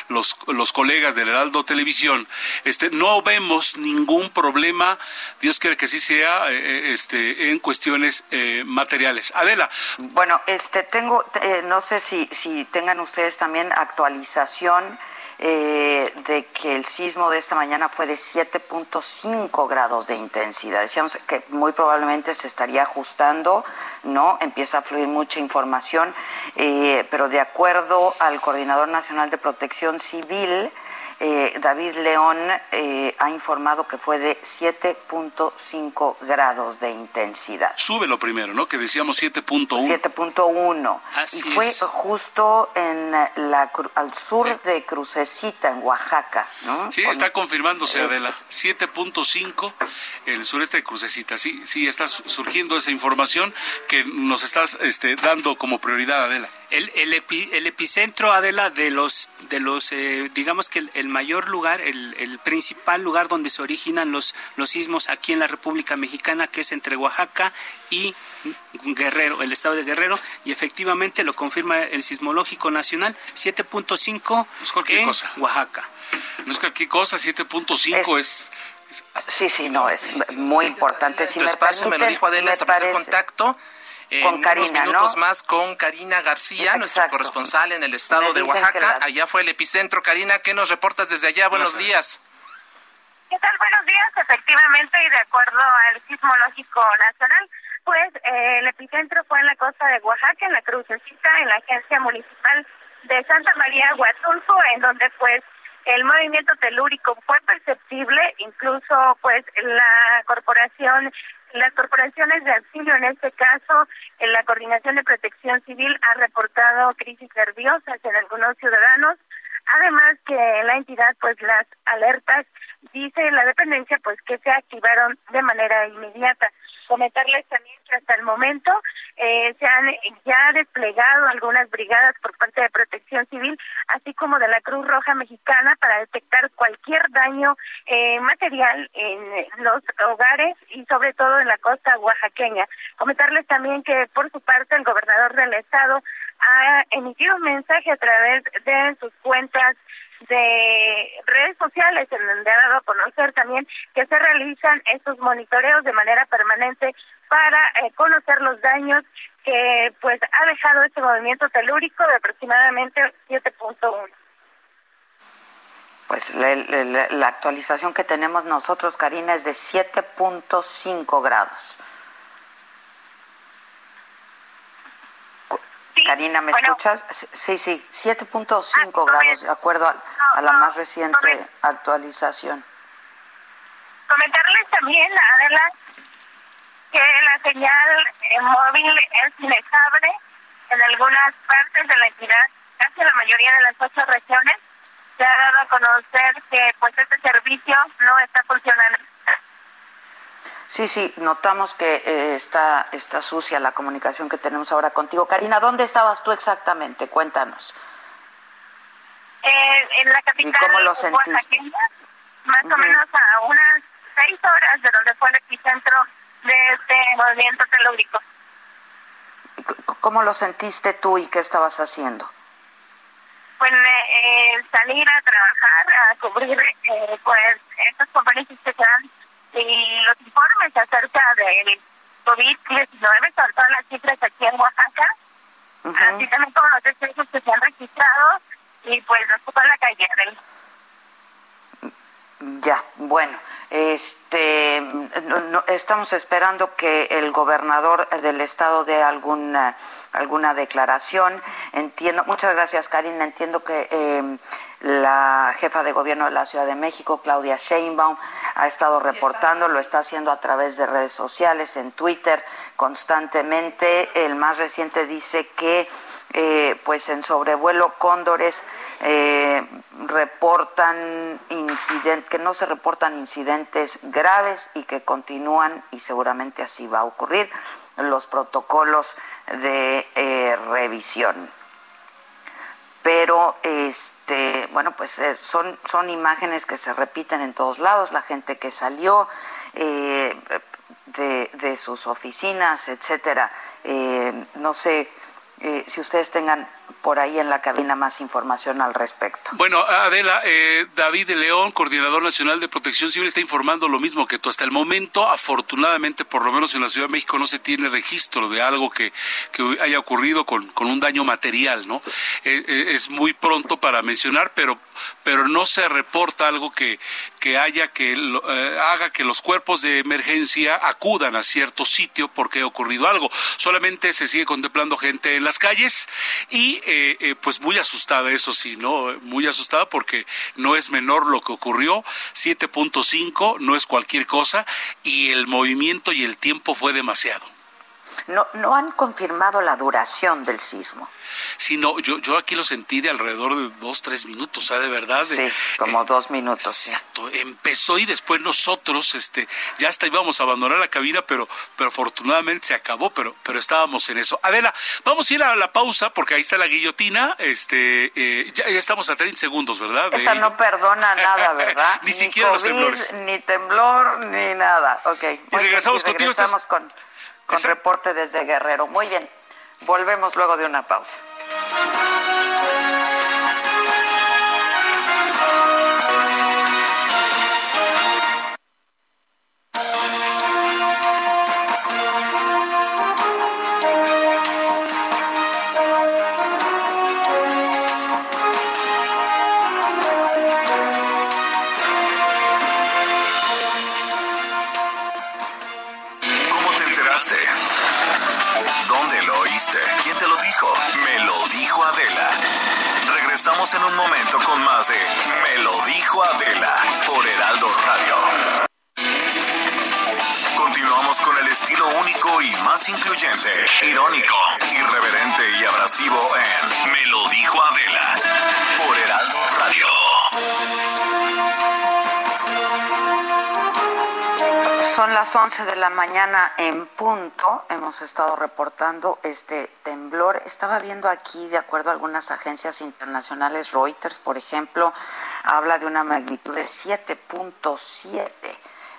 los, los colegas del Heraldo Televisión, este, no vemos ningún problema, Dios quiere que sí sea, eh, este, en cuestiones materiales. Adela. Bueno, este, tengo, no sé si, si tengan ustedes también actualización eh, de que el sismo de esta mañana fue de 7.5 grados de intensidad. Decíamos que muy probablemente se estaría ajustando, ¿no? Empieza a fluir mucha información, eh, pero de acuerdo al Coordinador Nacional de Protección Civil, eh, David León eh, ha informado que fue de 7.5 grados de intensidad. Sube lo primero, ¿no? Que decíamos 7.1. 7.1. Y fue justo en la, al sur de Crucecita, en Oaxaca, ¿no? Sí, está confirmándose, Adela. 7.5 en el sureste de Crucecita. Sí, sí, está surgiendo esa información que nos estás este, dando como prioridad, Adela. El, el, epicentro, Adela, de los, de los eh, digamos que el, mayor lugar, el, principal lugar donde se originan los, los sismos aquí en la República Mexicana, que es entre Oaxaca y Guerrero, el estado de Guerrero, y efectivamente lo confirma el Sismológico Nacional, 7.5 en cosa. Oaxaca. No es cualquier cosa, 7.5 es, Sí, sí, no, es muy importante. Si tu me espacio me lo dijo Adela, el contacto con Karina, unos minutos más con Karina García, nuestra corresponsal en el estado de Oaxaca. Allá fue el epicentro. Karina, ¿qué nos reportas desde allá? Buenos días. ¿Qué tal? Buenos días. Efectivamente, y de acuerdo al Sismológico Nacional, pues eh, el epicentro fue en la costa de Oaxaca, en la Crucecita, en la Agencia Municipal de Santa María Huatulco, en donde pues el movimiento telúrico fue perceptible, incluso pues la corporación las corporaciones de auxilio, en este caso, en la Coordinación de Protección Civil, ha reportado crisis nerviosas en algunos ciudadanos. Además que la entidad, pues las alertas, dice la dependencia, pues que se activaron de manera inmediata. Comentarles también que hasta el momento eh, se han ya desplegado algunas brigadas por parte de Protección Civil, así como de la Cruz Roja Mexicana, para detectar cualquier daño eh, material en los hogares y sobre todo en la costa oaxaqueña. Comentarles también que por su parte el gobernador del estado ha emitido un mensaje a través de sus cuentas de redes sociales en donde ha dado a conocer también que se realizan estos monitoreos de manera permanente para eh, conocer los daños que pues ha dejado este movimiento telúrico de aproximadamente 7.1. Pues la, actualización que tenemos nosotros, Karina, es de 7.5 grados. Karina, ¿me escuchas? Sí, sí, 7.5 grados, de acuerdo a, la más reciente actualización. Comentarles también, Adela, que la señal móvil es inestable en algunas partes de la entidad, casi en la mayoría de las ocho regiones. Se ha dado a conocer que pues este servicio no está funcionando. Sí, sí, notamos que eh, está, está sucia la comunicación que tenemos ahora contigo. Karina, ¿dónde estabas tú exactamente? Cuéntanos. Eh, en la capital. ¿Y cómo lo sentiste? Más o menos a unas seis horas de donde fue el epicentro de este movimiento telúrico. ¿Cómo lo sentiste tú y qué estabas haciendo? Pues eh, salir a trabajar, a cubrir eh, pues estas conferencias que se dan y los informes acerca del COVID-19, sobre todo las cifras aquí en Oaxaca, así también como los decesos que se han registrado y pues nos puso en la calle. Ya, bueno. Este, no, estamos esperando que el gobernador del estado dé alguna alguna declaración. Entiendo, muchas gracias Karina. Entiendo que em, la jefa de gobierno de la Ciudad de México, Claudia Sheinbaum, ha estado reportando, lo está haciendo a través de redes sociales, en Twitter, constantemente. El más reciente dice que eh, pues en sobrevuelo cóndores eh, reportan incidentes, que no se reportan incidentes graves y que continúan y seguramente así va a ocurrir los protocolos de eh, revisión. pero este bueno pues eh, son son imágenes que se repiten en todos lados la gente que salió eh, de, de, sus oficinas etcétera no sé si ustedes tengan por ahí en la cabina más información al respecto. Bueno, Adela, eh, David de León, coordinador nacional de protección civil, está informando lo mismo que tú. Hasta el momento, afortunadamente, por lo menos en la Ciudad de México, no se tiene registro de algo que, que haya ocurrido con, con, un daño material, ¿no? Eh, eh, es muy pronto para mencionar, pero, pero no se reporta algo que, que haya que eh, haga que los cuerpos de emergencia acudan a cierto sitio porque ha ocurrido algo. Solamente se sigue contemplando gente en las calles y eh, eh, pues muy asustada, eso sí, ¿no? Muy asustada porque no es menor lo que ocurrió, 7.5 no es cualquier cosa y el movimiento y el tiempo fue demasiado. No, no han confirmado la duración del sismo. Sí, no, yo, yo aquí lo sentí de alrededor de dos, tres minutos, ¿sabes? De verdad. Sí, como eh, dos minutos. Exacto, empezó y después nosotros, este, ya hasta íbamos a abandonar la cabina, pero, pero afortunadamente se acabó, pero, pero estábamos en eso. Adela, vamos a ir a la pausa porque ahí está la guillotina, este, eh, ya, ya, estamos a 30 segundos, ¿verdad? Esa no perdona nada, ¿verdad? ni, ni, siquiera COVID, los temblores. Ni temblor, ni nada, ok. Y regresamos bien, y contigo. Regresamos estás... con, con reporte desde Guerrero. Muy bien. Volvemos luego de una pausa. Regresamos en un momento con más de Me lo dijo Adela por Heraldo Radio. Continuamos con el estilo único y más incluyente, irónico, irreverente y abrasivo en Me lo dijo Adela por Heraldo Radio. Son las 11 de la mañana en punto. Hemos estado reportando este temblor. Estaba viendo aquí, de acuerdo a algunas agencias internacionales, Reuters, por ejemplo, habla de una magnitud de 7.7.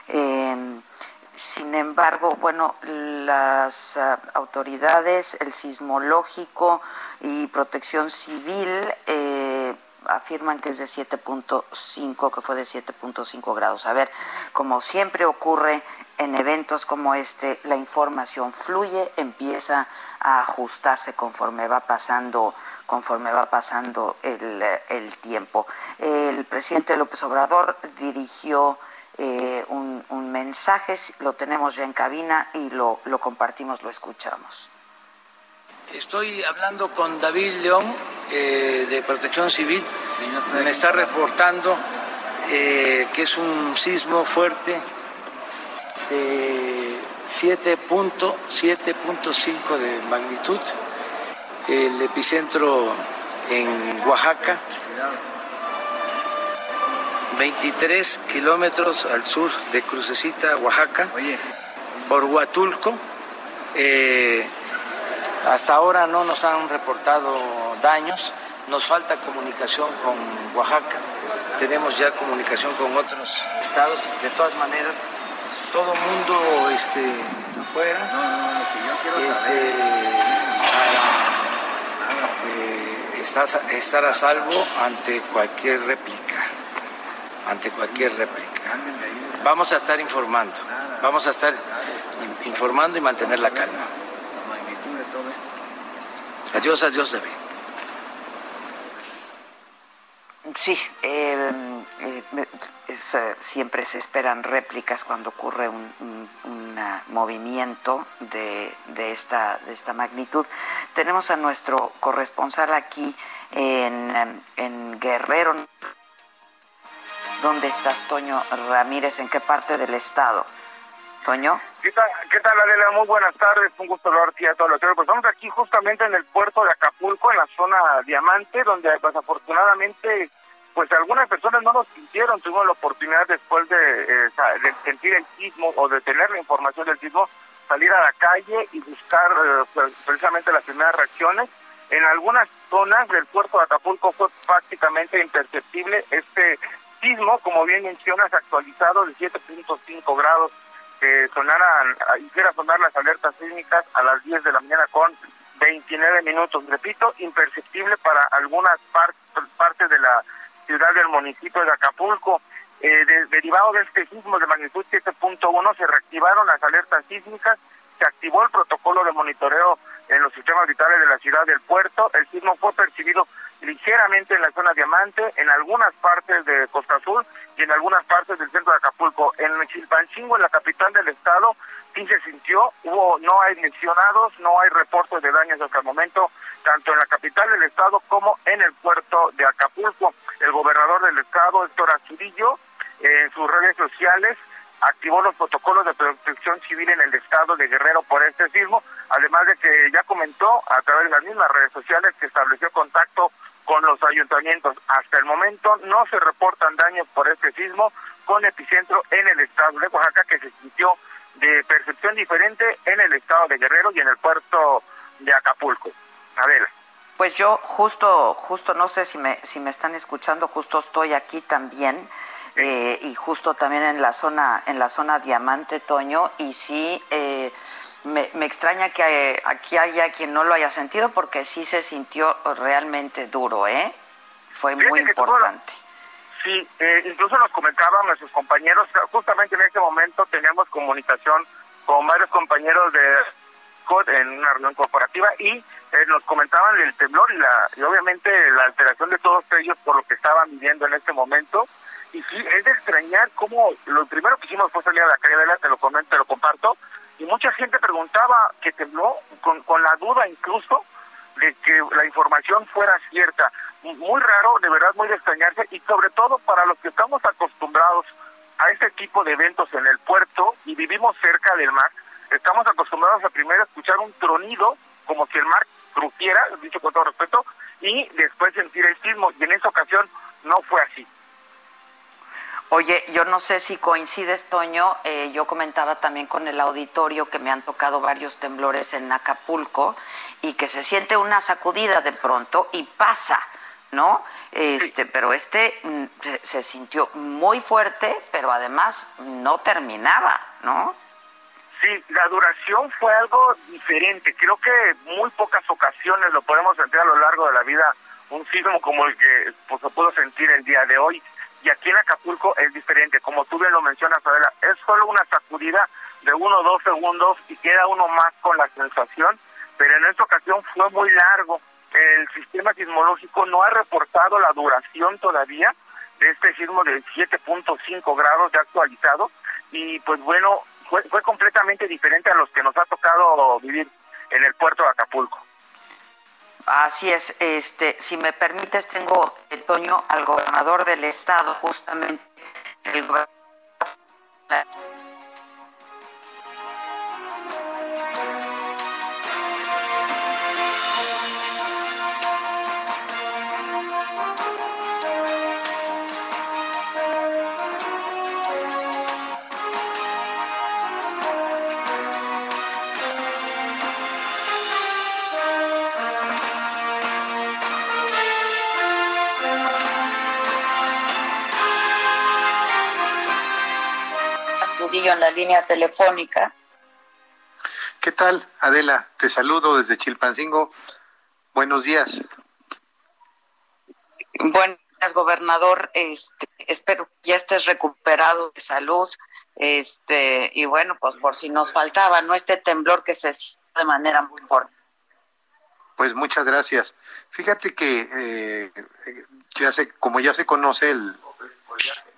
Eh, sin embargo, bueno, las uh, autoridades, el sismológico y protección civil eh, afirman que es de 7.5, que fue de 7.5 grados. A ver, como siempre ocurre en eventos como este, la información fluye, empieza a ajustarse conforme va pasando conforme va pasando el, el tiempo. El presidente López Obrador dirigió eh, un, un, mensaje, lo tenemos ya en cabina y lo, lo compartimos, lo escuchamos. Estoy hablando con David León eh, de Protección Civil. Me está reportando eh, que es un sismo fuerte de 7.7.5 de magnitud. El epicentro en Oaxaca, 23 kilómetros al sur de Crucecita, Oaxaca, por Huatulco. Eh, hasta ahora no nos han reportado daños, nos falta comunicación con Oaxaca, tenemos ya comunicación con otros estados, de todas maneras, todo mundo este, afuera, este, eh, está, estar a salvo ante cualquier réplica, ante cualquier réplica. Vamos a estar informando, vamos a estar informando y mantener la calma. Adiós, adiós, David. Sí, eh, eh, eh, siempre se esperan réplicas cuando ocurre un, un movimiento de, de, esta, de esta magnitud. Tenemos a nuestro corresponsal aquí en, en Guerrero. ¿Dónde estás, Toño Ramírez? ¿En qué parte del estado? Toño. ¿Qué tal, ¿Qué tal, Adela? Muy buenas tardes. Un gusto hablar aquí a todos los Pues estamos aquí justamente en el puerto de Acapulco, en la zona Diamante, donde desafortunadamente pues algunas personas no nos sintieron, tuvimos la oportunidad después de, eh, de, sentir el sismo o de tener la información del sismo, salir a la calle y buscar eh, pues, precisamente las primeras reacciones. En algunas zonas del puerto de Acapulco fue prácticamente imperceptible este sismo, como bien mencionas, actualizado de 7.5 grados, que sonaran, hiciera sonar las alertas sísmicas a las 10 de la mañana con 29 minutos. Repito, imperceptible para algunas partes de la ciudad del municipio de Acapulco. Eh, derivado de este sismo de magnitud 7.1 se reactivaron las alertas sísmicas, se activó el protocolo de monitoreo en los sistemas vitales de la ciudad del puerto. El sismo fue percibido ligeramente en la zona diamante, en algunas partes de Costa Azul y en algunas partes del centro de Acapulco. En Chilpancingo, en la capital del estado, sí se sintió, hubo, no hay lesionados, no hay reportes de daños hasta el momento, tanto en la capital del estado como en el puerto de Acapulco. El gobernador del estado, Héctor Azurillo, en sus redes sociales, activó los protocolos de protección civil en el estado de Guerrero por este sismo, además de que ya comentó a través de las mismas redes sociales que estableció contacto con los ayuntamientos. Hasta el momento no se reportan daños por este sismo con epicentro en el estado de Oaxaca que se sintió de percepción diferente en el estado de Guerrero y en el puerto de Acapulco. A ver. Pues yo justo, justo no sé si me, si me están escuchando, justo estoy aquí también eh, y justo también en la zona, en la zona Diamante Toño y sí eh, me, me, extraña que eh, aquí haya quien no lo haya sentido porque sí se sintió realmente duro, ¿eh? Fue muy importante. Sí, eh, incluso nos comentaban nuestros compañeros, justamente en este momento teníamos comunicación con varios compañeros de en una reunión corporativa y eh, nos comentaban el temblor y, la, y obviamente la alteración de todos ellos por lo que estaban viviendo en este momento. Y sí, es de extrañar cómo lo primero que hicimos fue salir a la calle, te lo comento, te lo comparto, y mucha gente preguntaba que tembló con, con la duda incluso de que la información fuera cierta. Muy raro, de verdad muy de extrañarse y sobre todo para los que estamos acostumbrados a este tipo de eventos en el puerto y vivimos cerca del mar, estamos acostumbrados a primero escuchar un tronido como si el mar crujiera, dicho con todo respeto, y después sentir el sismo y en esa ocasión no fue así. Oye, yo no sé si coincides, Toño, eh, yo comentaba también con el auditorio que me han tocado varios temblores en Acapulco y que se siente una sacudida de pronto y pasa, ¿no? Este, pero este mm, se, sintió muy fuerte, pero además no terminaba, ¿no? Sí, la duración fue algo diferente. Creo que muy pocas ocasiones lo podemos sentir a lo largo de la vida, un sismo como el que pues, se pudo sentir el día de hoy y aquí en Acapulco es diferente. Como tú bien lo mencionas, Adela, es solo una sacudida de uno o dos segundos y queda uno más con la sensación, pero en esta ocasión fue muy largo. El sistema sismológico no ha reportado la duración todavía de este sismo de 7.5 grados ya actualizado y pues bueno, fue, fue completamente diferente a los que nos ha tocado vivir en el puerto de Acapulco. Así es, este, si me permites, tengo, Toño, al gobernador del estado, justamente, el gobernador en la línea telefónica. ¿Qué tal, Adela? Te saludo desde Chilpancingo. Buenos días. Buenos días, gobernador. Este, espero que ya estés recuperado de salud. Este, y bueno, pues por si nos faltaba, ¿no? Este temblor que se siente de manera muy importante. Pues muchas gracias. Fíjate que eh, ya se, como ya se conoce, el,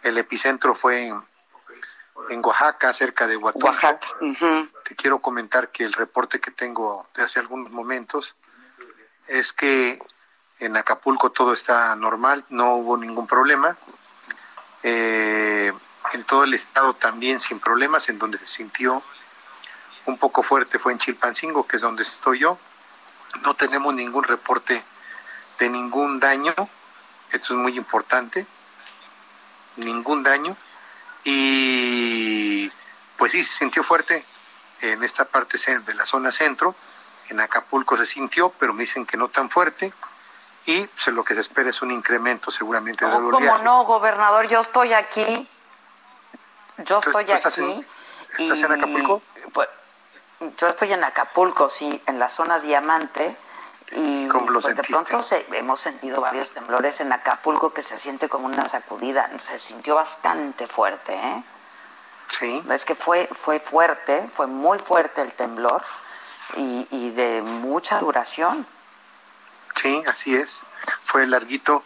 el epicentro fue en, en Oaxaca, cerca de Huatulco. Oaxaca. Te quiero comentar que el reporte que tengo de hace algunos momentos es que en Acapulco todo está normal, no hubo ningún problema. Eh, en todo el estado también sin problemas, en donde se sintió un poco fuerte fue en Chilpancingo, que es donde estoy yo. No tenemos ningún reporte de ningún daño, esto es muy importante, ningún daño y pues sí, se sintió fuerte en esta parte de la zona centro, En Acapulco se sintió, pero me dicen que no tan fuerte y pues, lo que se espera es un incremento seguramente de no, ¿Cómo no, gobernador? Yo estoy aquí. Yo estoy aquí. ¿Estás en Acapulco? Pues, yo estoy en Acapulco, sí, en la zona Diamante. Y pues de pronto hemos sentido varios temblores en Acapulco que se siente como una sacudida. Se sintió bastante fuerte, ¿eh? Sí. Es que fue, fue fuerte, fue muy fuerte el temblor y, y de mucha duración. Sí, así es. Fue larguito,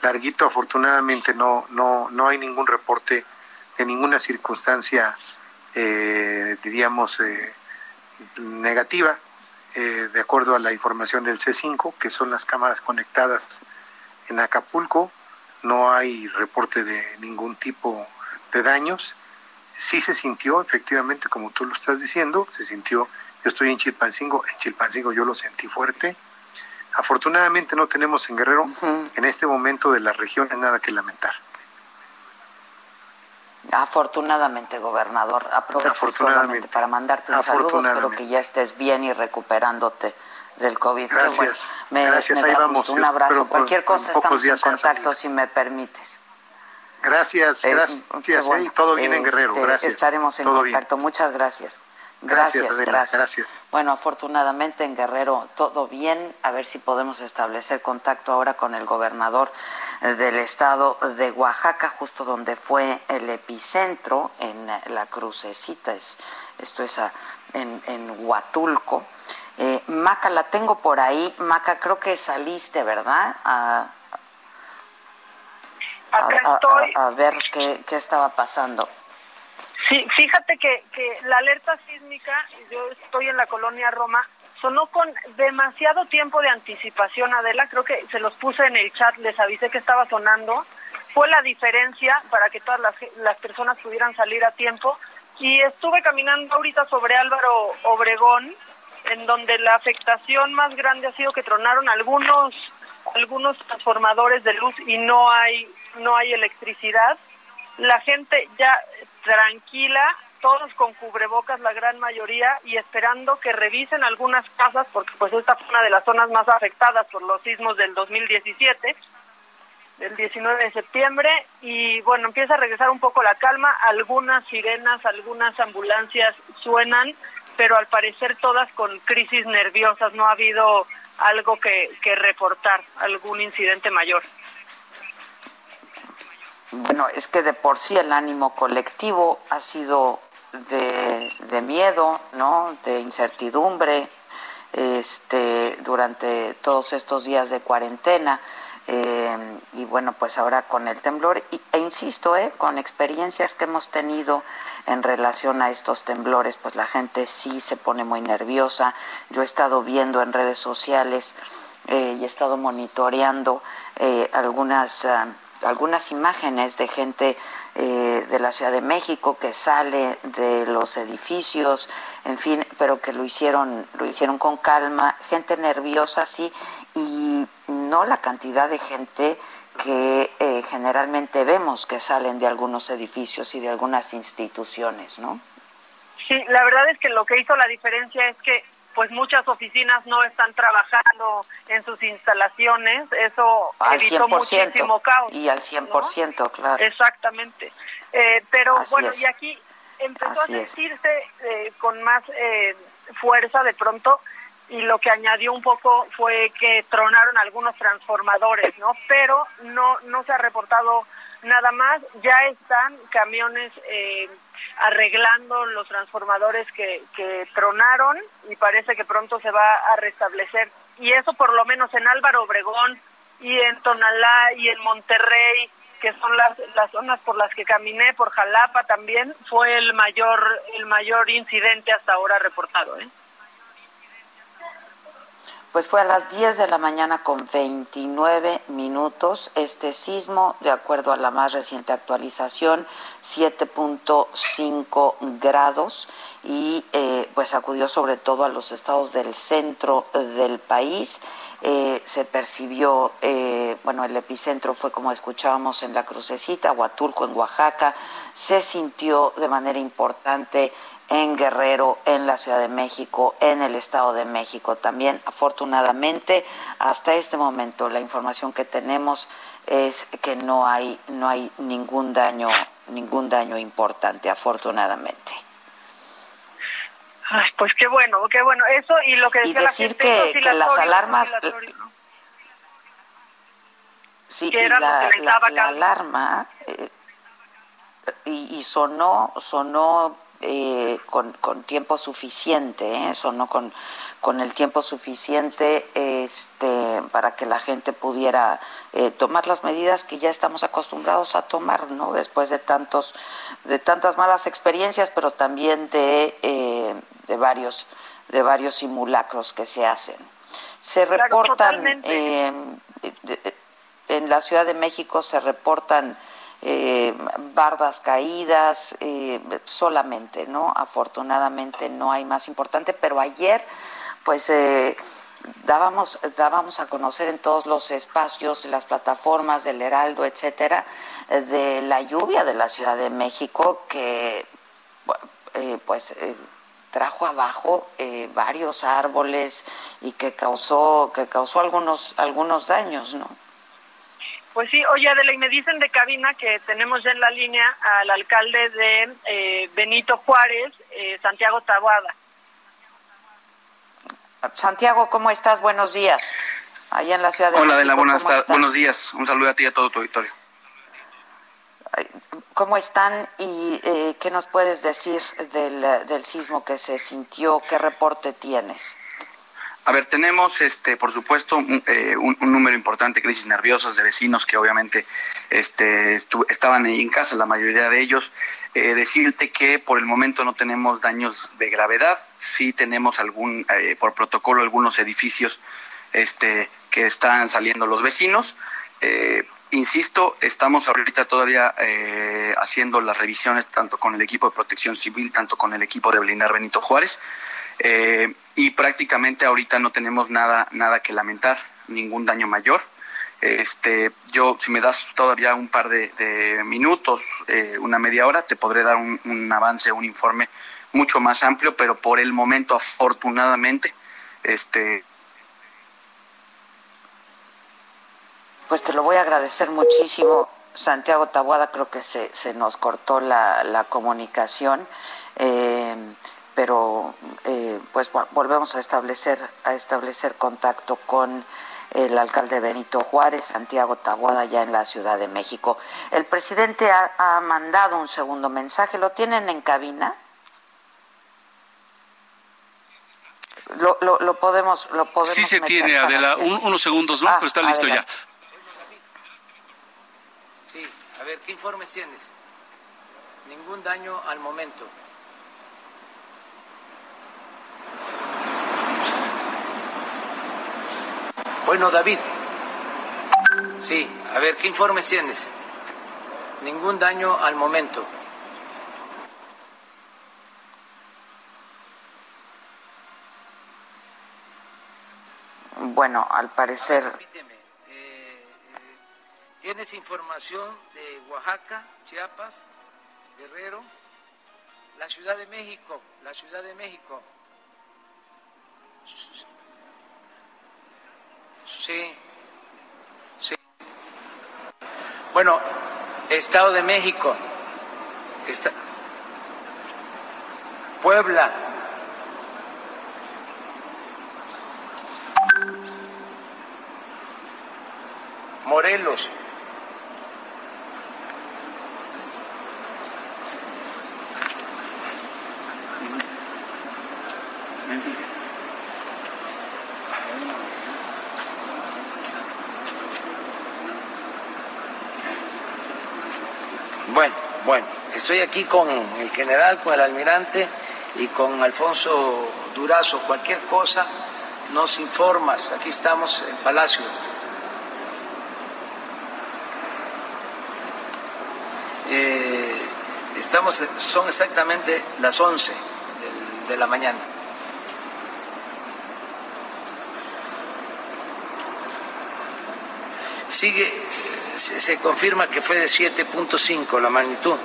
larguito. Afortunadamente no, no, no hay ningún reporte de ninguna circunstancia, eh, diríamos, eh, negativa, eh, de acuerdo a la información del C5, que son las cámaras conectadas en Acapulco. No hay reporte de ningún tipo de daños. Sí se sintió, efectivamente, como tú lo estás diciendo, se sintió, yo estoy en Chilpancingo, en Chilpancingo yo lo sentí fuerte, Afortunadamente no tenemos en Guerrero en este momento de la región nada que lamentar. Afortunadamente, gobernador. Aprovecho solamente para mandarte un saludo. Espero que ya estés bien y recuperándote del COVID. Gracias. Gracias, ahí vamos. Un abrazo. Cualquier cosa estamos en contacto, si me permites. Gracias, eh, gracias. todo bien en Guerrero. Este, gracias. Estaremos en contacto. Muchas gracias. Gracias, gracias, Bueno, afortunadamente en Guerrero todo bien. A ver si podemos establecer contacto ahora con el gobernador eh, del estado de Oaxaca, justo donde fue el epicentro, en la crucecita. esto es en, Huatulco. Eh, Maca, la tengo por ahí. Maca, creo que saliste, ¿verdad? A, a, ver qué, qué estaba pasando. Sí, fíjate que, que la alerta sísmica, yo estoy en la colonia Roma, sonó con demasiado tiempo de anticipación, Adela, creo que se los puse en el chat, les avisé que estaba sonando, fue la diferencia para que todas las, las personas pudieran salir a tiempo y estuve caminando ahorita sobre Álvaro Obregón, en donde la afectación más grande ha sido que tronaron algunos algunos transformadores de luz y no hay no hay electricidad. La gente ya tranquila, todos con cubrebocas la gran mayoría y esperando que revisen algunas casas porque pues esta fue una de las zonas más afectadas por los sismos del 2017 del 19 de septiembre y bueno, empieza a regresar un poco la calma, algunas sirenas, algunas ambulancias suenan, pero al parecer todas con crisis nerviosas, no ha habido algo que, que reportar, algún incidente mayor. Bueno, es que de por sí el ánimo colectivo ha sido de, miedo, ¿no? De incertidumbre, este, durante todos estos días de cuarentena. Eh, y bueno, pues ahora con el temblor, e insisto, eh, con experiencias que hemos tenido en relación a estos temblores, pues la gente sí se pone muy nerviosa. Yo he estado viendo en redes sociales eh, y he estado monitoreando algunas ah, algunas imágenes de gente eh, de la Ciudad de México que sale de los edificios, en fin, pero que lo hicieron, lo hicieron con calma, gente nerviosa, sí, y no la cantidad de gente que eh, generalmente vemos que salen de algunos edificios y de algunas instituciones, ¿no? Sí, la verdad es que lo que hizo la diferencia es que pues muchas oficinas no están trabajando en sus instalaciones, eso evitó muchísimo caos. Y al 100%, claro. Exactamente. Eh, pero bueno, y aquí empezó a sentirse eh, con más eh, fuerza de pronto y lo que añadió un poco fue que tronaron algunos transformadores, ¿no? Pero no, no se ha reportado nada más, ya están camiones eh, arreglando los transformadores que, que tronaron y parece que pronto se va a restablecer. Y eso por lo menos en Álvaro Obregón y en Tonalá y en Monterrey, que son las, las zonas por las que caminé, por Jalapa también, fue el mayor, el mayor incidente hasta ahora reportado. ¿eh? Pues fue a las 10 de la mañana con 29 minutos este sismo, de acuerdo a la más reciente actualización, 7.5 grados y eh, pues acudió sobre todo a los estados del centro del país. Eh, se percibió, eh, bueno, el epicentro fue como escuchábamos en la crucecita, Huatulco en Oaxaca, se sintió de manera importante en Guerrero, en la Ciudad de México, en el Estado de México también. Afortunadamente, hasta este momento la información que tenemos es que no hay no hay ningún daño ningún daño importante, afortunadamente. Ay, pues qué bueno, qué bueno. Eso y lo que decía decir que, que las alarmas Sí, y la, la, alarma eh, y, y, sonó, sonó eh, con, con, tiempo suficiente, ¿eh? sonó con, con el tiempo suficiente este, para que la gente pudiera eh, tomar las medidas que ya estamos acostumbrados a tomar, ¿no? Después de tantos, de tantas malas experiencias, pero también de, de varios, de varios simulacros que se hacen. Se reportan en la Ciudad de México se reportan eh, bardas caídas eh, solamente, ¿no? Afortunadamente no hay más importante, pero ayer pues eh, dábamos, dábamos a conocer en todos los espacios, las plataformas del Heraldo, etcétera, de la lluvia de la Ciudad de México que pues trajo abajo varios árboles y que causó que causó algunos algunos daños, ¿no? Pues sí, oye Adela, y me dicen de cabina que tenemos ya en la línea al alcalde de eh, Benito Juárez, eh, Santiago Tabuada. Santiago, ¿cómo estás? Buenos días. Allá en la ciudad de Hola Adela, buenas buenos días. Un saludo a ti y a todo tu auditorio. ¿Cómo están y eh, qué nos puedes decir del, del sismo que se sintió? ¿Qué reporte tienes? A ver, tenemos, este, por supuesto, un, eh, número importante de crisis nerviosas de vecinos que obviamente este, estaban en casa, la mayoría de ellos. Eh, decirte que por el momento no tenemos daños de gravedad, sí tenemos algún, eh, por protocolo, algunos edificios este, que están saliendo los vecinos. Insisto, estamos ahorita todavía haciendo las revisiones tanto con el equipo de protección civil, tanto con el equipo de blindar Benito Juárez. Eh, y prácticamente ahorita no tenemos nada, nada que lamentar, ningún daño mayor. Este, yo, si me das todavía un par de, minutos, eh, una media hora, te podré dar un, avance, un informe mucho más amplio, pero por el momento, afortunadamente, este. Pues te lo voy a agradecer muchísimo, Santiago Tabuada. Creo que se, se nos cortó la, la comunicación. Eh, pero eh, pues volvemos a establecer a establecer contacto con el alcalde Benito Juárez, Santiago Tabuada, ya en la Ciudad de México. El presidente ha, mandado un segundo mensaje, ¿lo tienen en cabina? Lo, lo, podemos lo podemos sí se tiene Adela. unos segundos más ah, pero está listo ya. sí a ver qué informes tienes ningún daño al momento Bueno, David. Sí, a ver, ¿qué informes tienes? Ningún daño al momento. Bueno, al parecer... Eh, ¿Tienes información de Oaxaca, Chiapas, Guerrero, la Ciudad de México, la Ciudad de México? Sí, sí. Bueno, Estado de México, está, Puebla, Morelos. Bueno, bueno, estoy aquí con el general, con el almirante y con Alfonso Durazo. Cualquier cosa nos informas. Aquí estamos en Palacio. Eh, estamos, son exactamente las 11 de la mañana. Sigue se, confirma que fue de 7.5 la magnitud.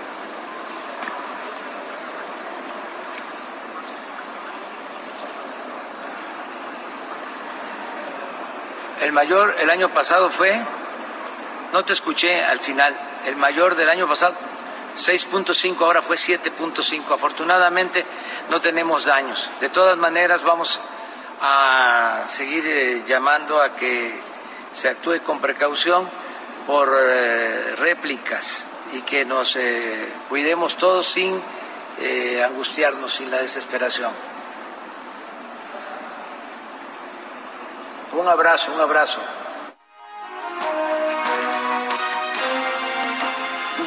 Mayor el año pasado fue, no te escuché al final, el mayor del año pasado 6.5, ahora fue 7.5. Afortunadamente no tenemos daños. De todas maneras vamos a seguir eh, llamando a que se actúe con precaución por eh, réplicas y que nos eh, cuidemos todos sin angustiarnos, sin la desesperación. Un abrazo, un abrazo.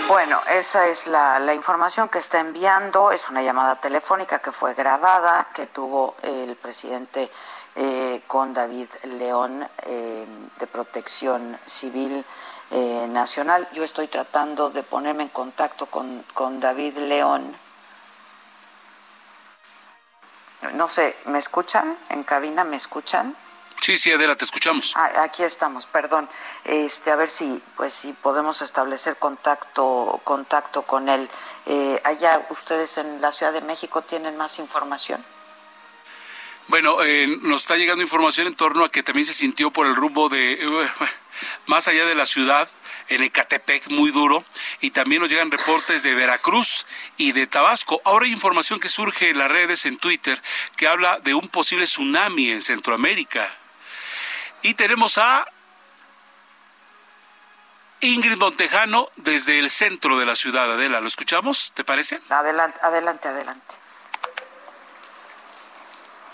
Bueno, esa es la, información que está enviando. Es una llamada telefónica que fue grabada, que tuvo el presidente eh, con David León eh, de Protección Civil eh, Nacional. Yo estoy tratando de ponerme en contacto con, con David León. No sé, ¿me escuchan? ¿En cabina me escuchan? Sí, sí, Adela, te escuchamos. Ah, aquí estamos, perdón. Este, a ver si, pues, si podemos establecer contacto, contacto con él. Eh, allá, ustedes en la Ciudad de México tienen más información. Bueno, eh, nos está llegando información en torno a que también se sintió por el rumbo de eh, más allá de la ciudad, en Ecatepec, muy duro, y también nos llegan reportes de Veracruz y de Tabasco. Ahora hay información que surge en las redes, en Twitter, que habla de un posible tsunami en Centroamérica. Y tenemos a Ingrid Montejano desde el centro de la ciudad. Adela, ¿lo escuchamos? ¿Te parece? Adelante, adelante, adelante.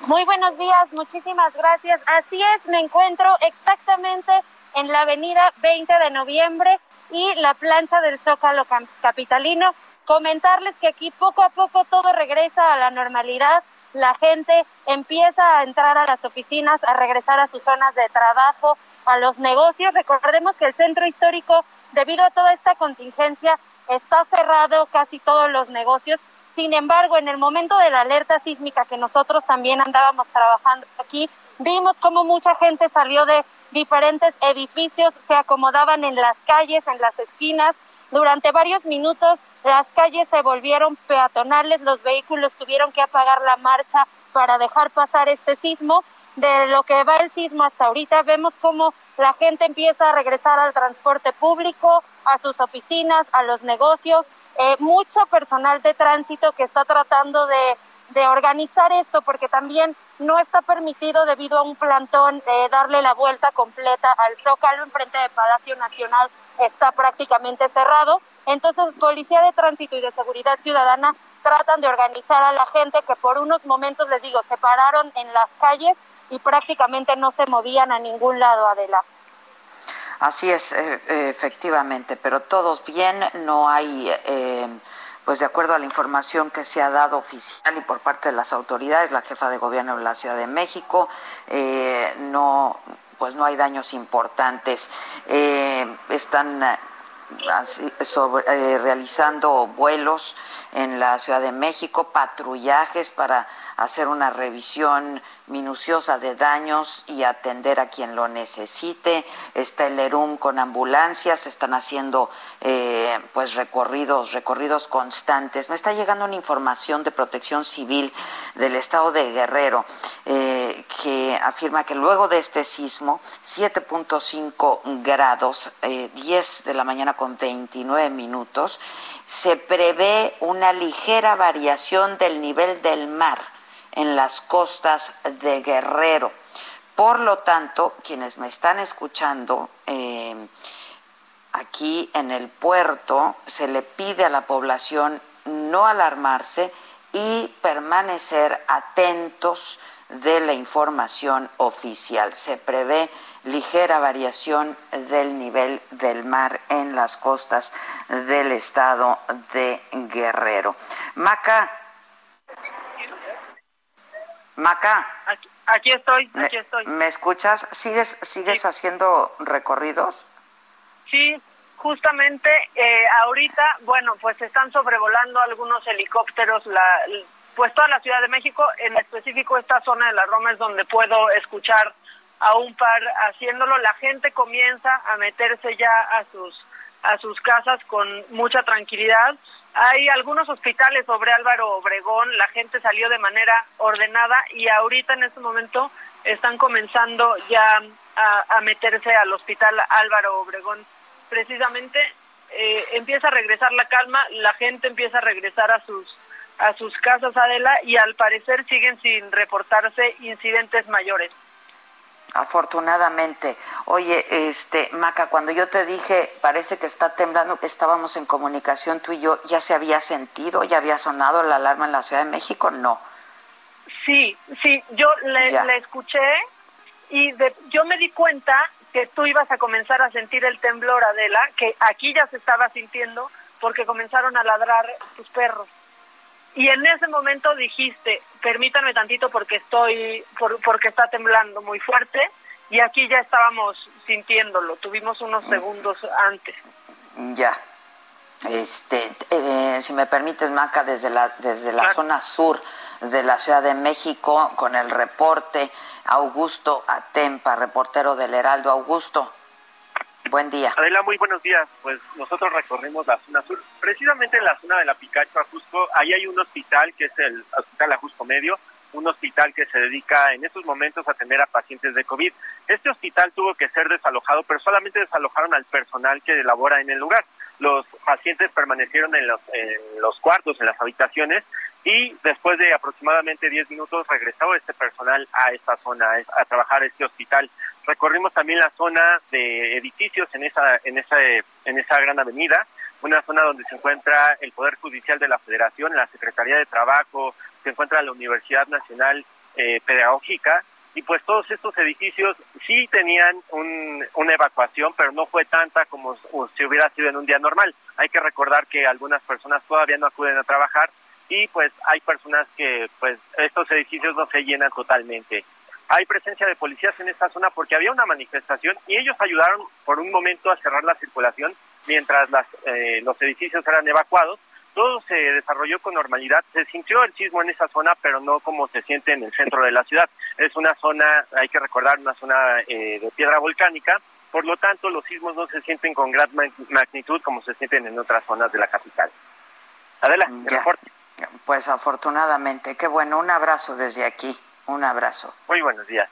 Muy buenos días, muchísimas gracias. Así es, me encuentro exactamente en la avenida 20 de noviembre y la plancha del Zócalo Capitalino. Comentarles que aquí poco a poco todo regresa a la normalidad la gente empieza a entrar a las oficinas, a regresar a sus zonas de trabajo, a los negocios. Recordemos que el centro histórico, debido a toda esta contingencia, está cerrado casi todos los negocios. Sin embargo, en el momento de la alerta sísmica que nosotros también andábamos trabajando aquí, vimos cómo mucha gente salió de diferentes edificios, se acomodaban en las calles, en las esquinas. Durante varios minutos las calles se volvieron peatonales, los vehículos tuvieron que apagar la marcha para dejar pasar este sismo. De lo que va el sismo hasta ahorita, vemos cómo la gente empieza a regresar al transporte público, a sus oficinas, a los negocios. Eh, mucho personal de tránsito que está tratando de, de, organizar esto porque también no está permitido debido a un plantón eh, darle la vuelta completa al Zócalo enfrente del Palacio Nacional está prácticamente cerrado. Entonces, Policía de Tránsito y de Seguridad Ciudadana tratan de organizar a la gente que por unos momentos, les digo, se pararon en las calles y prácticamente no se movían a ningún lado, Adela. Así es, eh, efectivamente, pero todos bien, no hay, eh, pues de acuerdo a la información que se ha dado oficial y por parte de las autoridades, la jefa de gobierno de la Ciudad de México, eh, no, pues no hay daños importantes. están sobre, eh, realizando vuelos en la Ciudad de México, patrullajes para hacer una revisión minuciosa de daños y atender a quien lo necesite. Está el ERUM con ambulancias, están haciendo eh, pues recorridos, recorridos constantes. Me está llegando una información de Protección Civil del Estado de Guerrero eh, que afirma que luego de este sismo, 7.5 grados, 10 eh, de la mañana con 29 minutos, se prevé una ligera variación del nivel del mar en las costas de Guerrero. Por lo tanto, quienes me están escuchando, eh, aquí en el puerto se le pide a la población no alarmarse y permanecer atentos de la información oficial. Se prevé ligera variación del nivel del mar en las costas del estado de Guerrero. Maca, Maca. Aquí, estoy, aquí estoy. ¿Me escuchas? ¿Sigues, sigues haciendo recorridos? Sí, justamente eh, ahorita, bueno, pues están sobrevolando algunos helicópteros, la, pues toda la Ciudad de México, en específico esta zona de la Roma es donde puedo escuchar a un par haciéndolo. La gente comienza a meterse ya a sus a sus casas con mucha tranquilidad. Hay algunos hospitales sobre Álvaro Obregón, la gente salió de manera ordenada y ahorita en este momento están comenzando ya a, meterse al hospital Álvaro Obregón. Precisamente eh, empieza a regresar la calma, la gente empieza a regresar a sus a sus casas Adela y al parecer siguen sin reportarse incidentes mayores. Afortunadamente. Oye, este, Maca, cuando yo te dije, parece que está temblando, que estábamos en comunicación tú y yo, ¿ya se había sentido, ya había sonado la alarma en la Ciudad de México? No. Sí, sí, yo le, escuché y yo me di cuenta que tú ibas a comenzar a sentir el temblor, Adela, que aquí ya se estaba sintiendo porque comenzaron a ladrar tus perros. Y en ese momento dijiste, permítanme tantito porque estoy, porque está temblando muy fuerte y aquí ya estábamos sintiéndolo, tuvimos unos mm. segundos antes. Ya. Este, eh, si me permites, Maca, desde la, desde la zona sur de la Ciudad de México, con el reporte, Augusto Atempa, reportero del Heraldo. Augusto. Buen día. Adela, muy buenos días. Pues nosotros recorrimos la zona sur, precisamente en la zona de la Picacho, Ajusco. Ahí hay un hospital que es el Hospital Ajusco Medio, un hospital que se dedica en estos momentos a atender a pacientes de COVID. Este hospital tuvo que ser desalojado, pero solamente desalojaron al personal que elabora en el lugar. Los pacientes permanecieron en los, en los cuartos, en las habitaciones, y después de aproximadamente 10 minutos regresó este personal a esta zona, a trabajar este hospital. Recorrimos también la zona de edificios en esa, en esa, en esa gran avenida, una zona donde se encuentra el Poder Judicial de la Federación, la Secretaría de Trabajo, se encuentra la Universidad Nacional eh, Pedagógica, y pues todos estos edificios sí tenían una evacuación, pero no fue tanta como si hubiera sido en un día normal. Hay que recordar que algunas personas todavía no acuden a trabajar y pues hay personas que pues estos edificios no se llenan totalmente. Hay presencia de policías en esta zona porque había una manifestación y ellos ayudaron por un momento a cerrar la circulación mientras las, eh, los edificios eran evacuados. Todo se desarrolló con normalidad. Se sintió el sismo en esa zona, pero no como se siente en el centro de la ciudad. Es una zona, hay que recordar, una zona eh, de piedra volcánica. Por lo tanto, los sismos no se sienten con gran magnitud como se sienten en otras zonas de la capital. Adela, reporte. Pues afortunadamente, qué bueno, un abrazo desde aquí, un abrazo. Muy buenos días.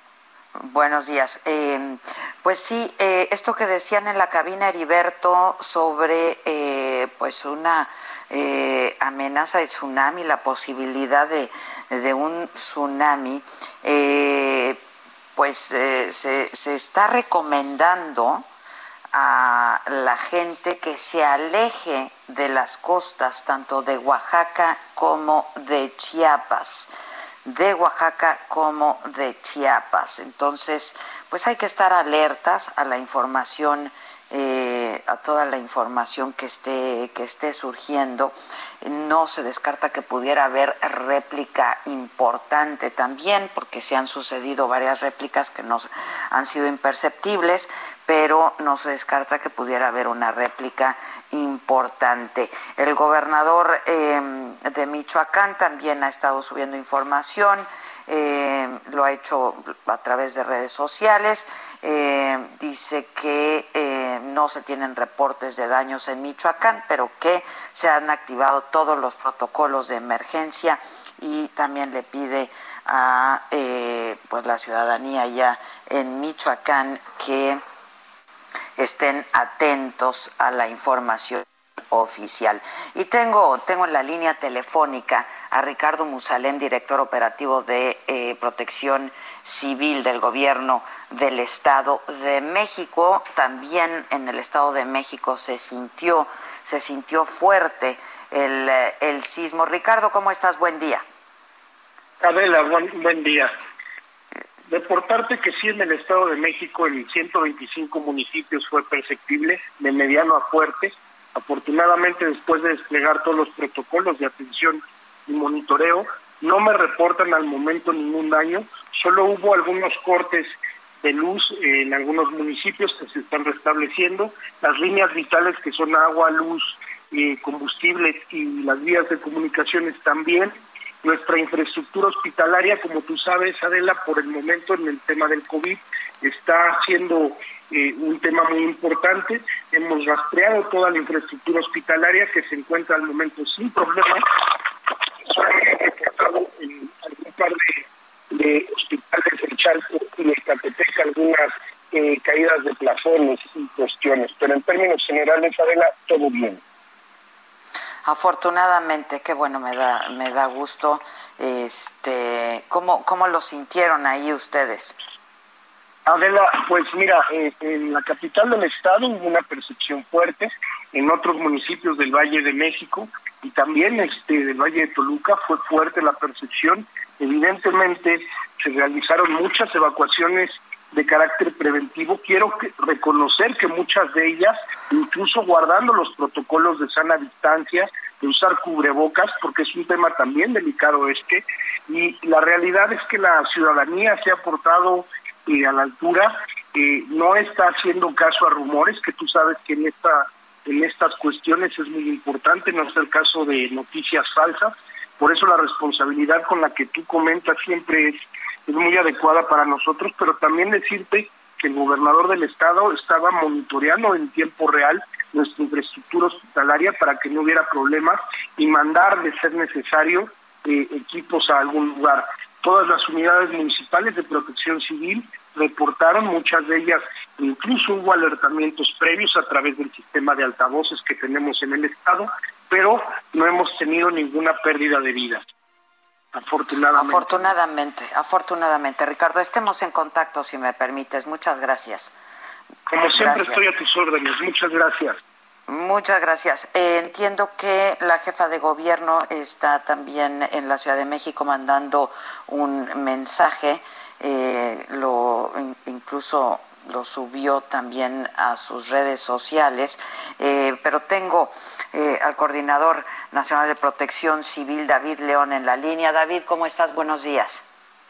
Buenos días. Eh, pues sí, eh, esto que decían en la cabina Heriberto sobre eh, pues una amenaza de tsunami, la posibilidad de, de un tsunami, pues se, se está recomendando a la gente que se aleje de las costas, tanto de Oaxaca como de Chiapas de Oaxaca como de Chiapas. Entonces, pues hay que estar alertas a la información eh, a toda la información que esté, que esté surgiendo. No se descarta que pudiera haber réplica importante también, porque se han sucedido varias réplicas que no han sido imperceptibles, pero no se descarta que pudiera haber una réplica importante. El gobernador eh, de Michoacán también ha estado subiendo información. Eh, lo ha hecho a través de redes sociales, eh, dice que eh, no se tienen reportes de daños en Michoacán, pero que se han activado todos los protocolos de emergencia y también le pide a pues la ciudadanía ya en Michoacán que estén atentos a la información oficial. Y tengo, tengo en la línea telefónica a Ricardo Musalén, director operativo de eh, Protección Civil del Gobierno del Estado de México. También en el Estado de México se sintió, se sintió fuerte el, el sismo. Ricardo, ¿cómo estás? Buen día. Adela, buen, buen día. Reportarte que sí en el Estado de México en 125 municipios fue perceptible, de mediano a fuerte Afortunadamente, después de desplegar todos los protocolos de atención y monitoreo, no me reportan al momento ningún daño, solo hubo algunos cortes de luz en algunos municipios que se están restableciendo, las líneas vitales que son agua, luz, y combustibles y las vías de comunicaciones también. Nuestra infraestructura hospitalaria, como tú sabes, Adela, por el momento en el tema del COVID, está siendo eh, un tema muy importante. Hemos rastreado toda la infraestructura hospitalaria que se encuentra al momento sin problemas. Solamente reportado en algún par de, hospitales en Chalco y en Catepec algunas eh, caídas de plafones y cuestiones. Pero en términos generales, Adela, todo bien. Afortunadamente, qué bueno, me da, me da gusto. Este, ¿cómo, ¿Cómo lo sintieron ahí ustedes? Adela, pues mira, eh, en la capital del estado hubo una percepción fuerte, en otros municipios del Valle de México y también este del Valle de Toluca fue fuerte la percepción. Evidentemente se realizaron muchas evacuaciones de carácter preventivo. Quiero reconocer que muchas de ellas, incluso guardando los protocolos de sana distancia, de usar cubrebocas, porque es un tema también delicado este, y la realidad es que la ciudadanía se ha portado eh, a la altura, eh, no está haciendo caso a rumores, que tú sabes que en esta en estas cuestiones es muy importante, no es el caso de noticias falsas, por eso la responsabilidad con la que tú comentas siempre es es muy adecuada para nosotros, pero también decirte que el gobernador del estado estaba monitoreando en tiempo real nuestra infraestructura hospitalaria para que no hubiera problemas y mandar de ser necesario eh, equipos a algún lugar. Todas las unidades municipales de protección civil reportaron, muchas de ellas incluso hubo alertamientos previos a través del sistema de altavoces que tenemos en el estado, pero no hemos tenido ninguna pérdida de vidas. Afortunadamente. Afortunadamente, afortunadamente. Ricardo, estemos en contacto si me permites. Muchas gracias. Como siempre estoy a tus órdenes. Muchas gracias. Muchas gracias. Eh, entiendo que la jefa de gobierno está también en la Ciudad de México mandando un mensaje. Eh, lo incluso lo subió también a sus redes sociales, eh, pero tengo eh, al coordinador nacional de protección civil, David León, en la línea. David, ¿cómo estás? Buenos días.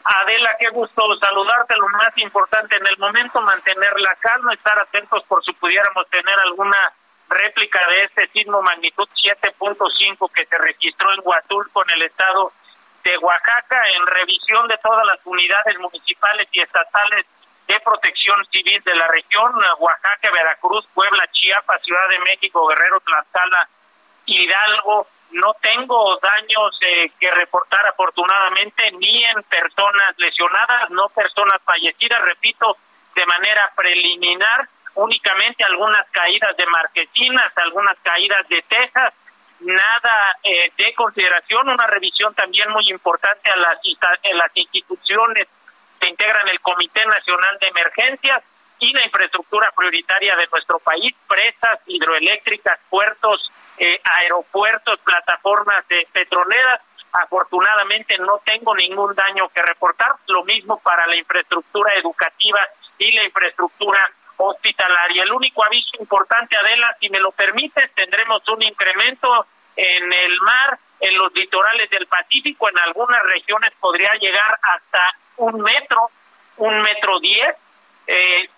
Adela, qué gusto saludarte. Lo más importante en el momento, mantener la calma, estar atentos por si pudiéramos tener alguna réplica de este sismo magnitud 7.5 que se registró en Huatulco, en el estado de Oaxaca, en revisión de todas las unidades municipales y estatales de protección civil de la región, Oaxaca, Veracruz, Puebla, Chiapas, Ciudad de México, Guerrero, Tlaxcala, Hidalgo. No tengo daños eh, que reportar afortunadamente ni en personas lesionadas, no personas fallecidas, repito, de manera preliminar, únicamente algunas caídas de marquesinas, algunas caídas de tejas, nada eh, de consideración, una revisión también muy importante a las, instituciones se integran el Comité Nacional de Emergencias y la infraestructura prioritaria de nuestro país, presas hidroeléctricas, puertos, eh, aeropuertos, plataformas de petroleras. Afortunadamente no tengo ningún daño que reportar, lo mismo para la infraestructura educativa y la infraestructura hospitalaria. El único aviso importante, Adela, si me lo permites, tendremos un incremento en el mar, en los litorales del Pacífico, en algunas regiones podría llegar hasta un metro, un metro diez eh,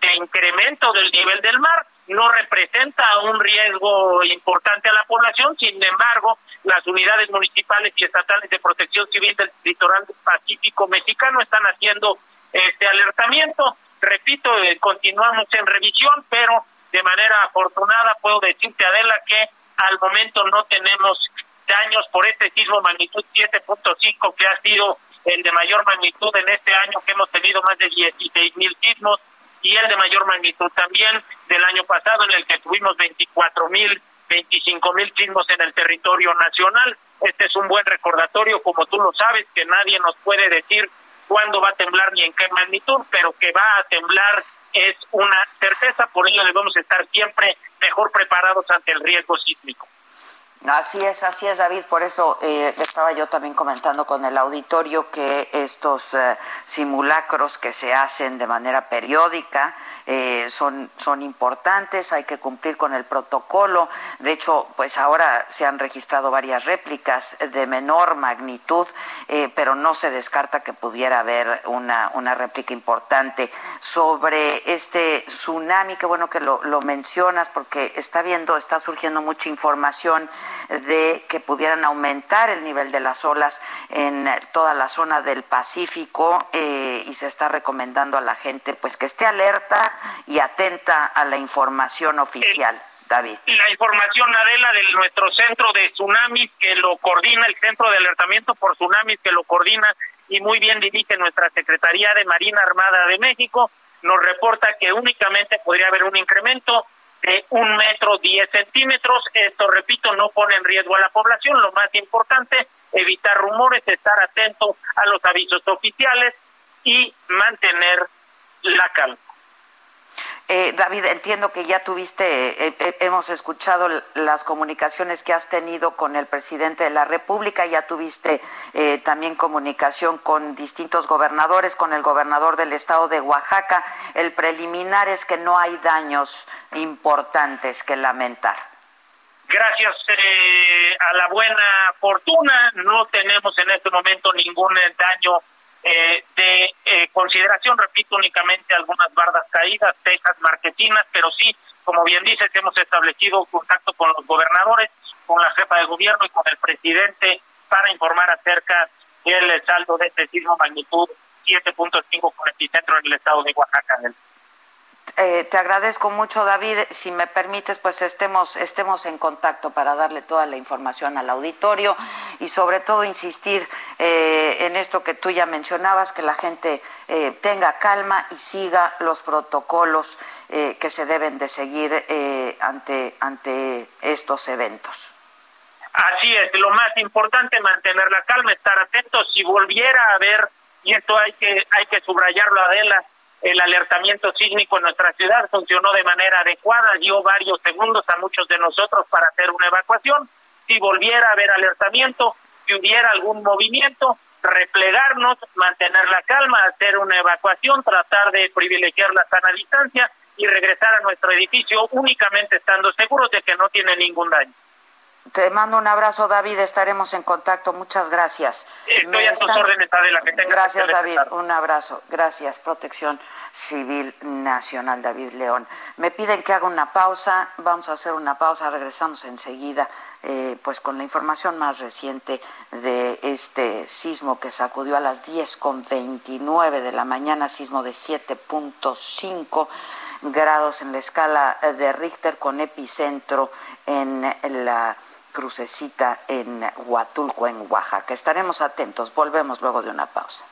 de, incremento del nivel del mar. No representa un riesgo importante a la población, sin embargo, las unidades municipales y estatales de protección civil del litoral pacífico mexicano están haciendo este alertamiento. Repito, eh, continuamos en revisión, pero de manera afortunada puedo decirte, Adela, que al momento no tenemos daños por este sismo magnitud 7.5 que ha sido el de mayor magnitud en este año que hemos tenido más de 16 mil sismos y el de mayor magnitud también del año pasado en el que tuvimos 24 mil, 25 mil sismos en el territorio nacional. Este es un buen recordatorio, como tú lo sabes, que nadie nos puede decir cuándo va a temblar ni en qué magnitud, pero que va a temblar es una certeza, por ello debemos estar siempre mejor preparados ante el riesgo sísmico. Así es, así es, David. Por eso eh, estaba yo también comentando con el auditorio que estos eh, simulacros que se hacen de manera periódica eh, son, son importantes, hay que cumplir con el protocolo. De hecho, pues ahora se han registrado varias réplicas de menor magnitud, eh, pero no se descarta que pudiera haber una, una réplica importante sobre este tsunami. Qué bueno que lo, lo mencionas porque está viendo, está surgiendo mucha información de que pudieran aumentar el nivel de las olas en toda la zona del Pacífico eh, y se está recomendando a la gente pues que esté alerta y atenta a la información oficial. David. La información, Adela, de nuestro centro de tsunamis que lo coordina, el centro de alertamiento por tsunamis que lo coordina y muy bien dirige nuestra Secretaría de Marina Armada de México, nos reporta que únicamente podría haber un incremento de un metro diez centímetros. Esto, repito, no pone en riesgo a la población. Lo más importante, evitar rumores, estar atento a los avisos oficiales y mantener la calma. Eh, David, entiendo que ya tuviste, eh, eh, hemos escuchado las comunicaciones que has tenido con el presidente de la República, ya tuviste también comunicación con distintos gobernadores, con el gobernador del estado de Oaxaca. El preliminar es que no hay daños importantes que lamentar. Gracias a la buena fortuna, no tenemos en este momento ningún daño eh, de eh, consideración, repito, únicamente algunas bardas caídas, tejas, marquetinas, pero sí, como bien dices, hemos establecido contacto con los gobernadores, con la jefa de gobierno y con el presidente para informar acerca del saldo de este sismo magnitud 7.5 con epicentro en el estado de Oaxaca. Eh, te agradezco mucho, David. Si me permites, pues estemos, estemos en contacto para darle toda la información al auditorio y sobre todo insistir eh, en esto que tú ya mencionabas, que la gente eh, tenga calma y siga los protocolos que se deben de seguir ante, ante estos eventos. Así es, lo más importante mantener la calma, estar atentos. Si volviera a haber, y esto hay que, hay que subrayarlo, Adela, el alertamiento sísmico en nuestra ciudad funcionó de manera adecuada, dio varios segundos a muchos de nosotros para hacer una evacuación. Si volviera a haber alertamiento, si hubiera algún movimiento, replegarnos, mantener la calma, hacer una evacuación, tratar de privilegiar la sana distancia y regresar a nuestro edificio únicamente estando seguros de que no tiene ningún daño. Te mando un abrazo, David. Estaremos en contacto. Muchas gracias. Estoy a tus órdenes, Adela. Que gracias, David. Un abrazo. Gracias. Protección Civil Nacional, David León. Me piden que haga una pausa. Vamos a hacer una pausa. Regresamos enseguida, eh, pues con la información más reciente de este sismo que sacudió a las 10 con 29 de la mañana, sismo de 7.5 grados en la escala de Richter con epicentro en la crucecita en Huatulco, en Oaxaca. Estaremos atentos. Volvemos luego de una pausa.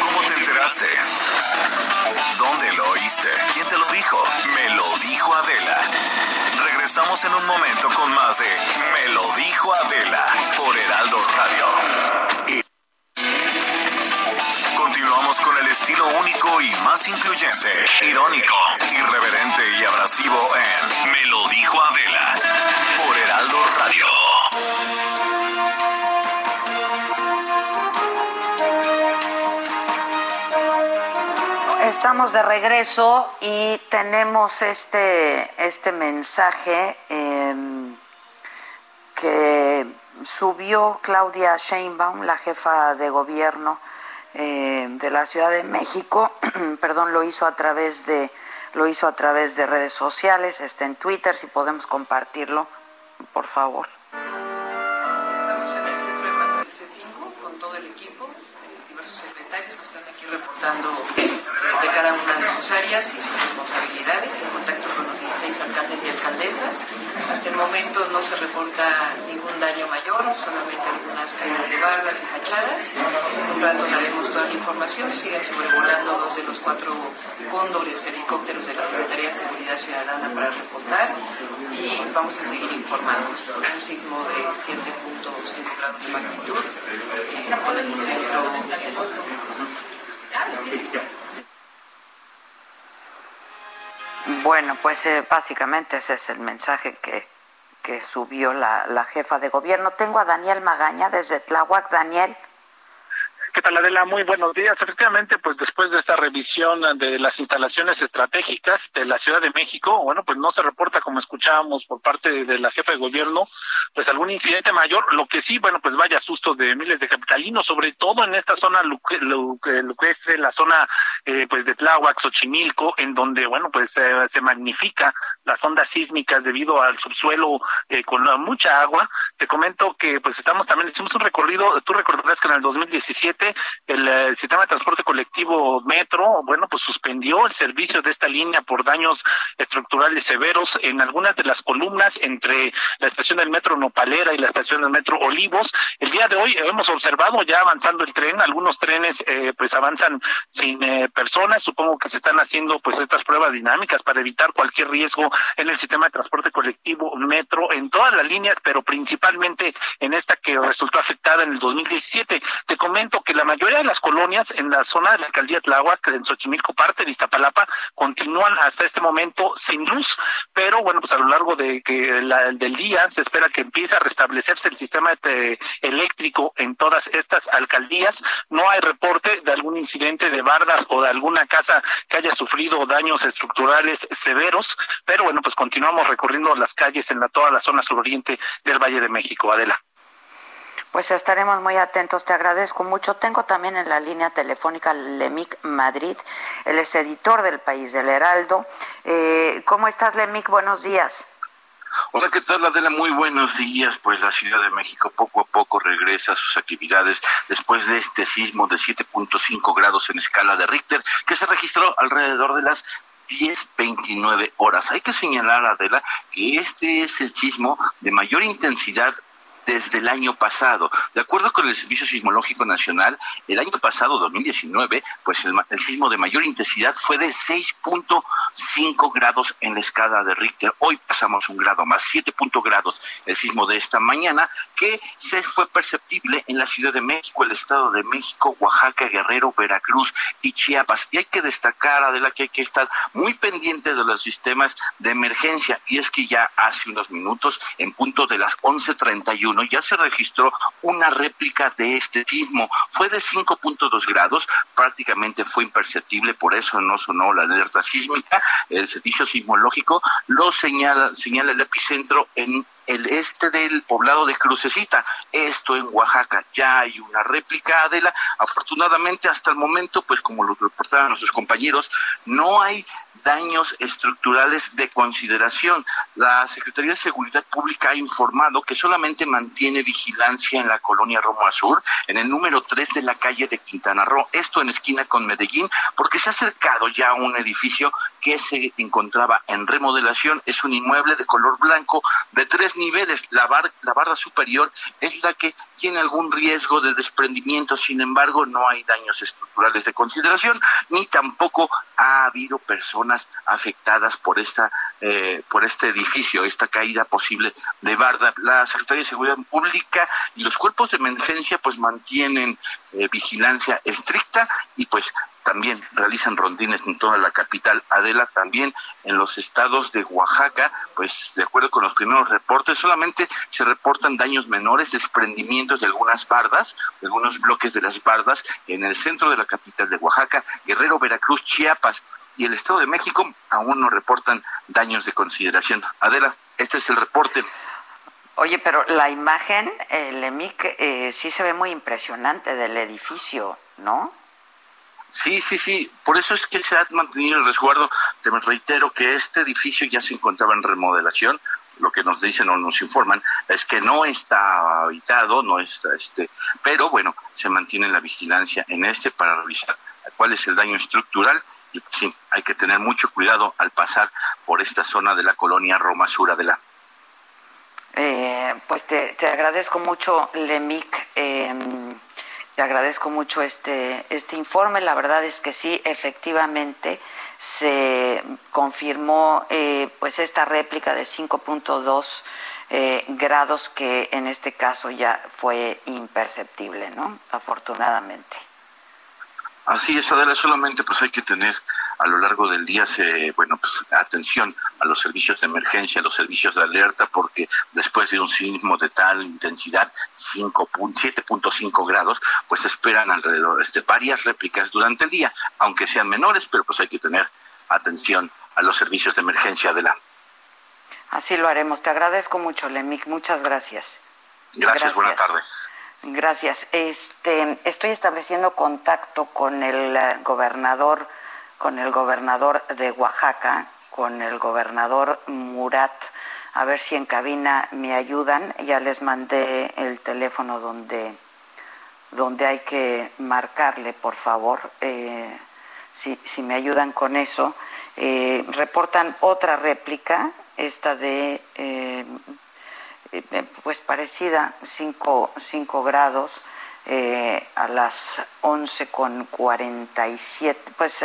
¿Cómo te enteraste? ¿Dónde lo oíste? ¿Quién te lo dijo? Me lo dijo Adela. Regresamos en un momento con más de Estamos de regreso y tenemos este, este mensaje em, que subió Claudia Sheinbaum, la jefa de gobierno eh, de la Ciudad de México, perdón, lo hizo a través de lo hizo a través de redes sociales, está en Twitter, si podemos compartirlo, por favor. Estamos en el centro de mando del C5 con todo el equipo, eh, diversos secretarios que están aquí reportando cada una de sus áreas y sus responsabilidades, en contacto con los 16 alcaldes y alcaldesas. Hasta el momento no se reporta ningún daño mayor, solamente algunas caídas de bardas y fachadas. En un rato daremos toda la información, siguen sobrevolando dos de los cuatro cóndores helicópteros de la Secretaría de Seguridad Ciudadana para reportar y vamos a seguir informando. Un sismo de 7.6 grados de magnitud eh, con el centro bueno, pues eh, básicamente ese es el mensaje que, que subió la, la, jefa de gobierno. Tengo a Daniel Magaña desde Tláhuac. Daniel. ¿Qué? Muy buenos días. Efectivamente, pues después de esta revisión de las instalaciones estratégicas de la Ciudad de México, bueno, pues no se reporta, como escuchábamos por parte de la jefa de gobierno, pues algún incidente mayor. Lo que sí, bueno, pues vaya susto de miles de capitalinos, sobre todo en esta zona la zona eh, pues de Tláhuac, Xochimilco, en donde, bueno, pues se magnifica las ondas sísmicas debido al subsuelo eh, con mucha agua. Te comento que pues estamos también, hicimos un recorrido, tú recordarás que en el 2017 rápidamente, el, sistema de transporte colectivo Metro, bueno, pues suspendió el servicio de esta línea por daños estructurales severos en algunas de las columnas entre la estación del Metro Nopalera y la estación del Metro Olivos. El día de hoy hemos observado ya avanzando el tren, algunos trenes eh, pues avanzan sin eh, personas, supongo que se están haciendo pues estas pruebas dinámicas para evitar cualquier riesgo en el sistema de transporte colectivo Metro en todas las líneas, pero principalmente en esta que resultó afectada en el 2017. Te comento que la mayoría de las colonias en la zona de la alcaldía Tláhuac, en Xochimilco, parte de Iztapalapa, continúan hasta este momento sin luz, pero bueno, pues a lo largo de que la, del día se espera que empiece a restablecerse el sistema eléctrico en todas estas alcaldías. No hay reporte de algún incidente de bardas o de alguna casa que haya sufrido daños estructurales severos, pero bueno, pues continuamos recorriendo las calles en la, toda la zona suroriente del Valle de México. Adela. Pues estaremos muy atentos, te agradezco mucho. Tengo también en la línea telefónica Lemic Madrid, él es editor del País del Heraldo. Eh, ¿Cómo estás, Lemic? Buenos días. Hola, ¿qué tal Adela? Muy buenos días. Pues la Ciudad de México poco a poco regresa a sus actividades después de este sismo de 7.5 grados en escala de Richter que se registró alrededor de las 10.29 horas. Hay que señalar, Adela, que este es el sismo de mayor intensidad desde el año pasado. De acuerdo con el Servicio Sismológico Nacional, el año pasado, 2019, pues el, sismo de mayor intensidad fue de 6.5 grados en la escala de Richter. Hoy pasamos un grado más, 7 grados el sismo de esta mañana, que se fue perceptible en la Ciudad de México, el Estado de México, Oaxaca, Guerrero, Veracruz y Chiapas. Y hay que destacar, Adela, que hay que estar muy pendiente de los sistemas de emergencia. Y es que ya hace unos minutos, en punto de las 11.31, ya se registró una réplica de este sismo. Fue de 5.2 grados, prácticamente fue imperceptible, por eso no sonó la alerta sísmica. El servicio sismológico lo señala, señala el epicentro en el este del poblado de Crucecita, esto en Oaxaca. Ya hay una réplica, Adela. Afortunadamente, hasta el momento, pues como lo reportaban nuestros compañeros, no hay daños estructurales de consideración. La Secretaría de Seguridad Pública ha informado que solamente mantiene vigilancia en la colonia Roma Sur, en el número 3 de la calle de Quintana Roo, esto en esquina con Medellín, porque se ha acercado ya a un edificio que se encontraba en remodelación. Es un inmueble de color blanco de tres niveles. La, la barda superior es la que tiene algún riesgo de desprendimiento, sin embargo, no hay daños estructurales de consideración, ni tampoco ha habido personas afectadas por esta eh, por este edificio, esta caída posible de barda. La Secretaría de Seguridad Pública y los cuerpos de emergencia pues mantienen eh, vigilancia estricta y pues también realizan rondines en toda la capital. Adela también en los estados de Oaxaca, pues de acuerdo con los primeros reportes, solamente se reportan daños menores, desprendimientos de algunas bardas, algunos bloques de las bardas en el centro de la capital de Oaxaca, Guerrero, Veracruz, Chiapas y el Estado de México aún no reportan daños de consideración. Adela, este es el reporte. Oye, pero la imagen, el EMIC, eh, sí se ve muy impresionante del edificio, ¿no? Sí, sí, sí. Por eso es que se ha mantenido el resguardo. Te reitero que este edificio ya se encontraba en remodelación. Lo que nos dicen o nos informan es que no está habitado, no está este, pero bueno, se mantiene la vigilancia en este para revisar cuál es el daño estructural y pues sí, hay que tener mucho cuidado al pasar por esta zona de la colonia Roma Sur la. Eh, pues te, te, agradezco mucho, Lemic. Eh, te agradezco mucho este, este informe. La verdad es que sí, efectivamente se confirmó eh, pues esta réplica de 5.2 eh, grados que en este caso ya fue imperceptible, ¿no? Afortunadamente. Así es, Adela, solamente pues hay que tener a lo largo del día, se, bueno, pues atención a los servicios de emergencia, a los servicios de alerta, porque después de un sismo de tal intensidad, 7.5 grados, pues esperan alrededor de este, varias réplicas durante el día, aunque sean menores, pero pues hay que tener atención a los servicios de emergencia, Adela. Así lo haremos. Te agradezco mucho, Lemic. Muchas gracias. Gracias, buena tarde. Gracias. Este, estoy estableciendo contacto con el eh, gobernador, con el gobernador de Oaxaca, con el gobernador Murat, a ver si en cabina me ayudan. Ya les mandé el teléfono donde, donde hay que marcarle, por favor, eh, si, si, me ayudan con eso. Eh, reportan otra réplica, esta de, eh, pues parecida, 5 grados. a las 11 con 47, pues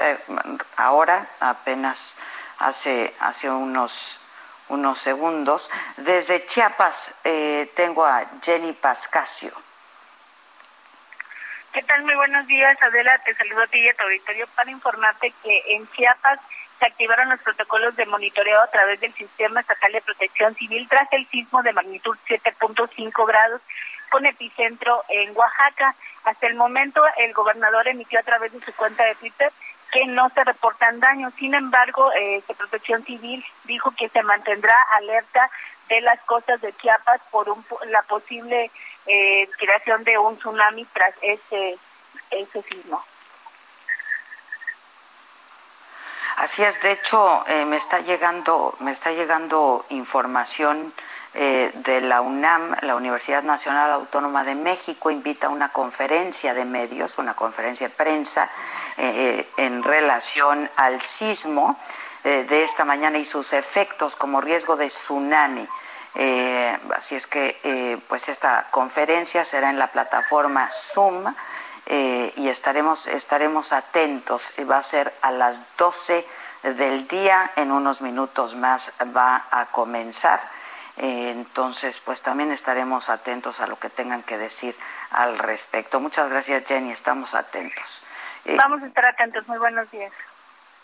ahora apenas hace, hace unos unos segundos. Desde Chiapas eh, tengo a Jenny Pascasio. ¿Qué tal? Muy buenos días, Adela. Te saludo a ti y a tu auditorio para informarte que en Chiapas se activaron los protocolos de monitoreo a través del Sistema Estatal de Protección Civil tras el sismo de magnitud 7.5 grados con epicentro en Oaxaca. Hasta el momento, el gobernador emitió a través de su cuenta de Twitter que no se reportan daños. Sin embargo, eh, Protección Civil dijo que se mantendrá alerta de las costas de Chiapas por un, la posible eh, creación de un tsunami tras ese, ese sismo. Así es, de hecho, eh, me está llegando, me está llegando información eh, de la UNAM, la Universidad Nacional Autónoma de México, invita a una conferencia de medios, una conferencia de prensa eh, en relación al sismo eh, de esta mañana y sus efectos como riesgo de tsunami. así es que pues esta conferencia será en la plataforma Zoom y estaremos, estaremos atentos. Va a ser a las 12 del día, en unos minutos más va a comenzar. Eh, entonces, pues también estaremos atentos a lo que tengan que decir al respecto. Muchas gracias, Jenny. Estamos atentos. Eh, Vamos a estar atentos. Muy buenos días.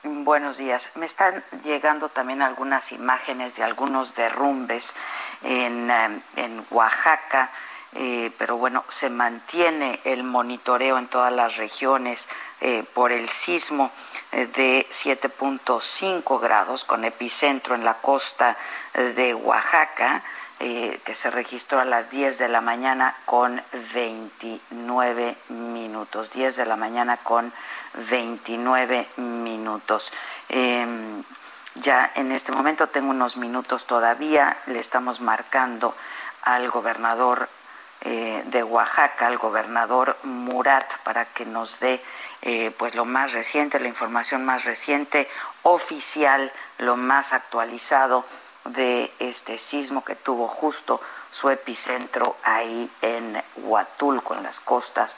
Buenos días. Me están llegando también algunas imágenes de algunos derrumbes en, eh, en Oaxaca. Pero bueno, se mantiene el monitoreo en todas las regiones por el sismo de 7.5 grados con epicentro en la costa de Oaxaca, eh, que se registró a las 10 de la mañana con 29 minutos. 10 de la mañana con 29 minutos. Em, ya en este momento tengo unos minutos todavía, le estamos marcando al gobernador eh, de Oaxaca, al gobernador Murat, para que nos dé eh, pues lo más reciente, la información más reciente, oficial, lo más actualizado de este sismo que tuvo justo su epicentro ahí en Huatulco, en las costas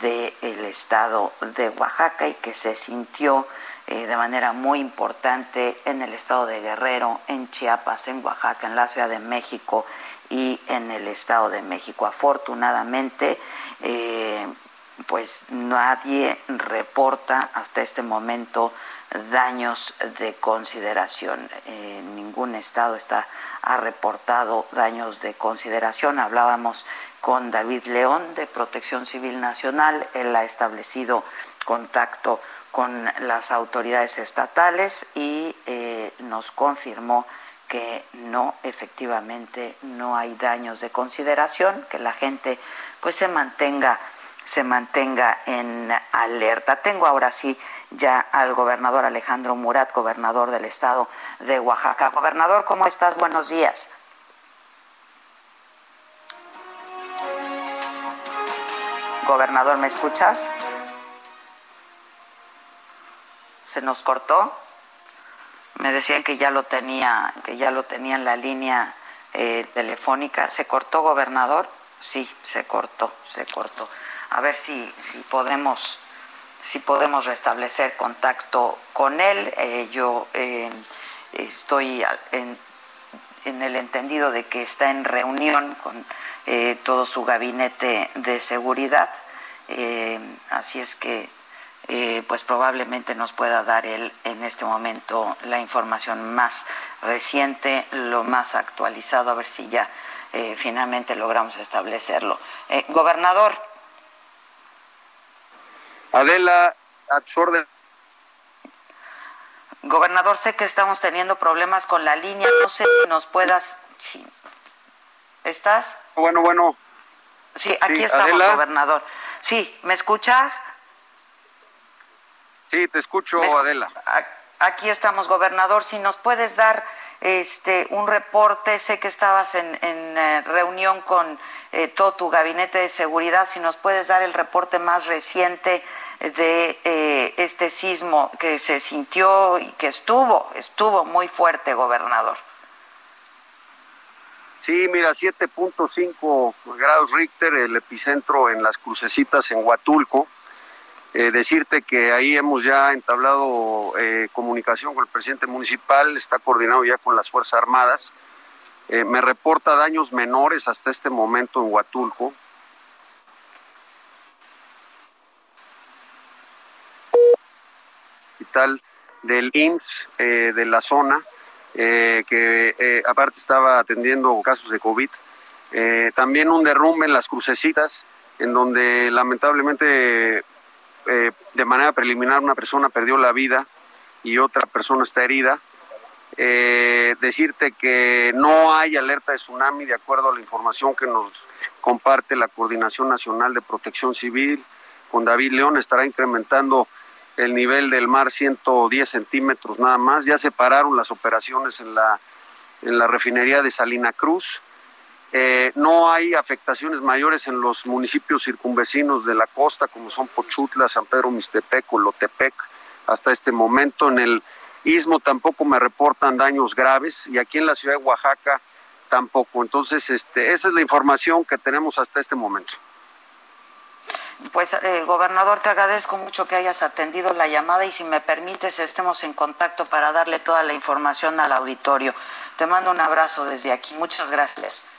del estado de Oaxaca y que se sintió eh, de manera muy importante en el estado de Guerrero, en Chiapas, en Oaxaca, en la Ciudad de México y en el estado de México. Afortunadamente, eh, pues nadie reporta hasta este momento daños de consideración. ningún estado está ha reportado daños de consideración. Hablábamos con David León de Protección Civil Nacional. Él ha establecido contacto con las autoridades estatales y eh, nos confirmó que no, efectivamente, no hay daños de consideración, que la gente pues se mantenga se mantenga en alerta. Tengo ahora sí ya al gobernador Alejandro Murat, gobernador del estado de Oaxaca. Gobernador, ¿cómo estás? Buenos días. Gobernador, ¿me escuchas? ¿Se nos cortó? Me decían que ya lo tenía, que ya lo tenía en la línea eh, telefónica. ¿Se cortó, gobernador? Sí, se cortó, se cortó a ver si, si podemos si podemos restablecer contacto con él. Eh, yo eh, estoy en, en, el entendido de que está en reunión con eh, todo su gabinete de seguridad, así es que pues probablemente nos pueda dar él en este momento la información más reciente, lo más actualizado, a ver si ya finalmente logramos establecerlo. gobernador. Adela, absorbe. Gobernador, sé que estamos teniendo problemas con la línea. No sé si nos puedas. ¿Estás? Bueno, bueno. Sí, aquí estamos, gobernador. Sí, ¿me escuchas? Sí, te escucho, Adela. Aquí estamos, gobernador. Si nos puedes dar este un reporte, sé que estabas en, eh, reunión con eh, todo tu gabinete de seguridad, si nos puedes dar el reporte más reciente de eh, este sismo que se sintió y que estuvo, estuvo muy fuerte, gobernador. Sí, mira, 7.5 grados Richter, el epicentro en las crucecitas en Huatulco. Eh, decirte que ahí hemos ya entablado eh, comunicación con el presidente municipal, está coordinado ya con las Fuerzas Armadas. Eh, me reporta daños menores hasta este momento en Huatulco. Hospital del IMSS de la zona, que aparte estaba atendiendo casos de COVID. también un derrumbe en las crucecitas, en donde lamentablemente eh, de manera preliminar una persona perdió la vida y otra persona está herida. Eh, decirte que no hay alerta de tsunami de acuerdo a la información que nos comparte la Coordinación Nacional de Protección Civil. Con David León estará incrementando el nivel del mar 110 centímetros nada más. Ya se pararon las operaciones en la, en la refinería de Salina Cruz. Eh, no hay afectaciones mayores en los municipios circunvecinos de la costa, como son Pochutla, San Pedro Mixtepec, Lotepec, hasta este momento. En el istmo tampoco me reportan daños graves y aquí en la ciudad de Oaxaca tampoco. Entonces, este, esa es la información que tenemos hasta este momento. Pues, eh, gobernador, te agradezco mucho que hayas atendido la llamada y si me permites, estemos en contacto para darle toda la información al auditorio. Te mando un abrazo desde aquí. Muchas gracias.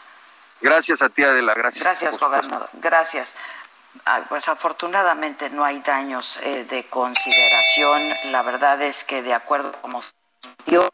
Gracias a ti, Adela. Gracias. Gracias, gobernador. Gracias. Ah, pues afortunadamente no hay daños eh, de consideración. La verdad es que de acuerdo como dio,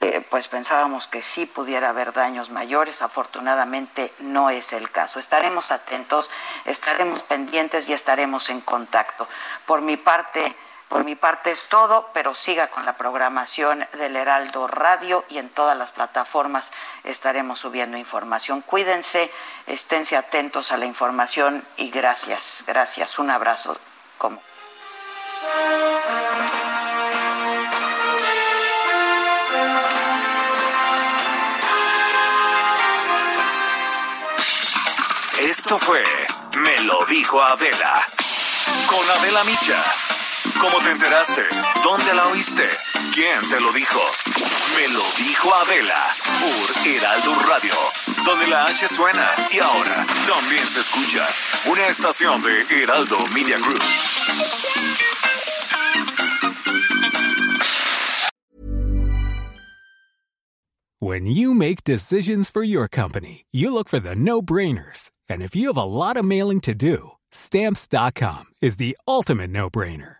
eh, pues pensábamos que sí pudiera haber daños mayores. Afortunadamente no es el caso. Estaremos atentos, estaremos pendientes y estaremos en contacto. Por mi parte, por mi parte es todo, pero siga con la programación del Heraldo Radio y en todas las plataformas estaremos subiendo información. Cuídense, esténse atentos a la información y gracias, gracias. Un abrazo. Esto fue Me lo dijo Adela. Con Adela Micha ¿Cómo te enteraste? ¿Dónde la oíste? ¿Quién te lo dijo? Me lo dijo Adela por Heraldo Radio, donde la H suena y ahora también se escucha. Una estación de Heraldo Media Group. When you make decisions for your company, you look for the no-brainers. And if you have a lot of mailing to do, stamps.com is the ultimate no-brainer.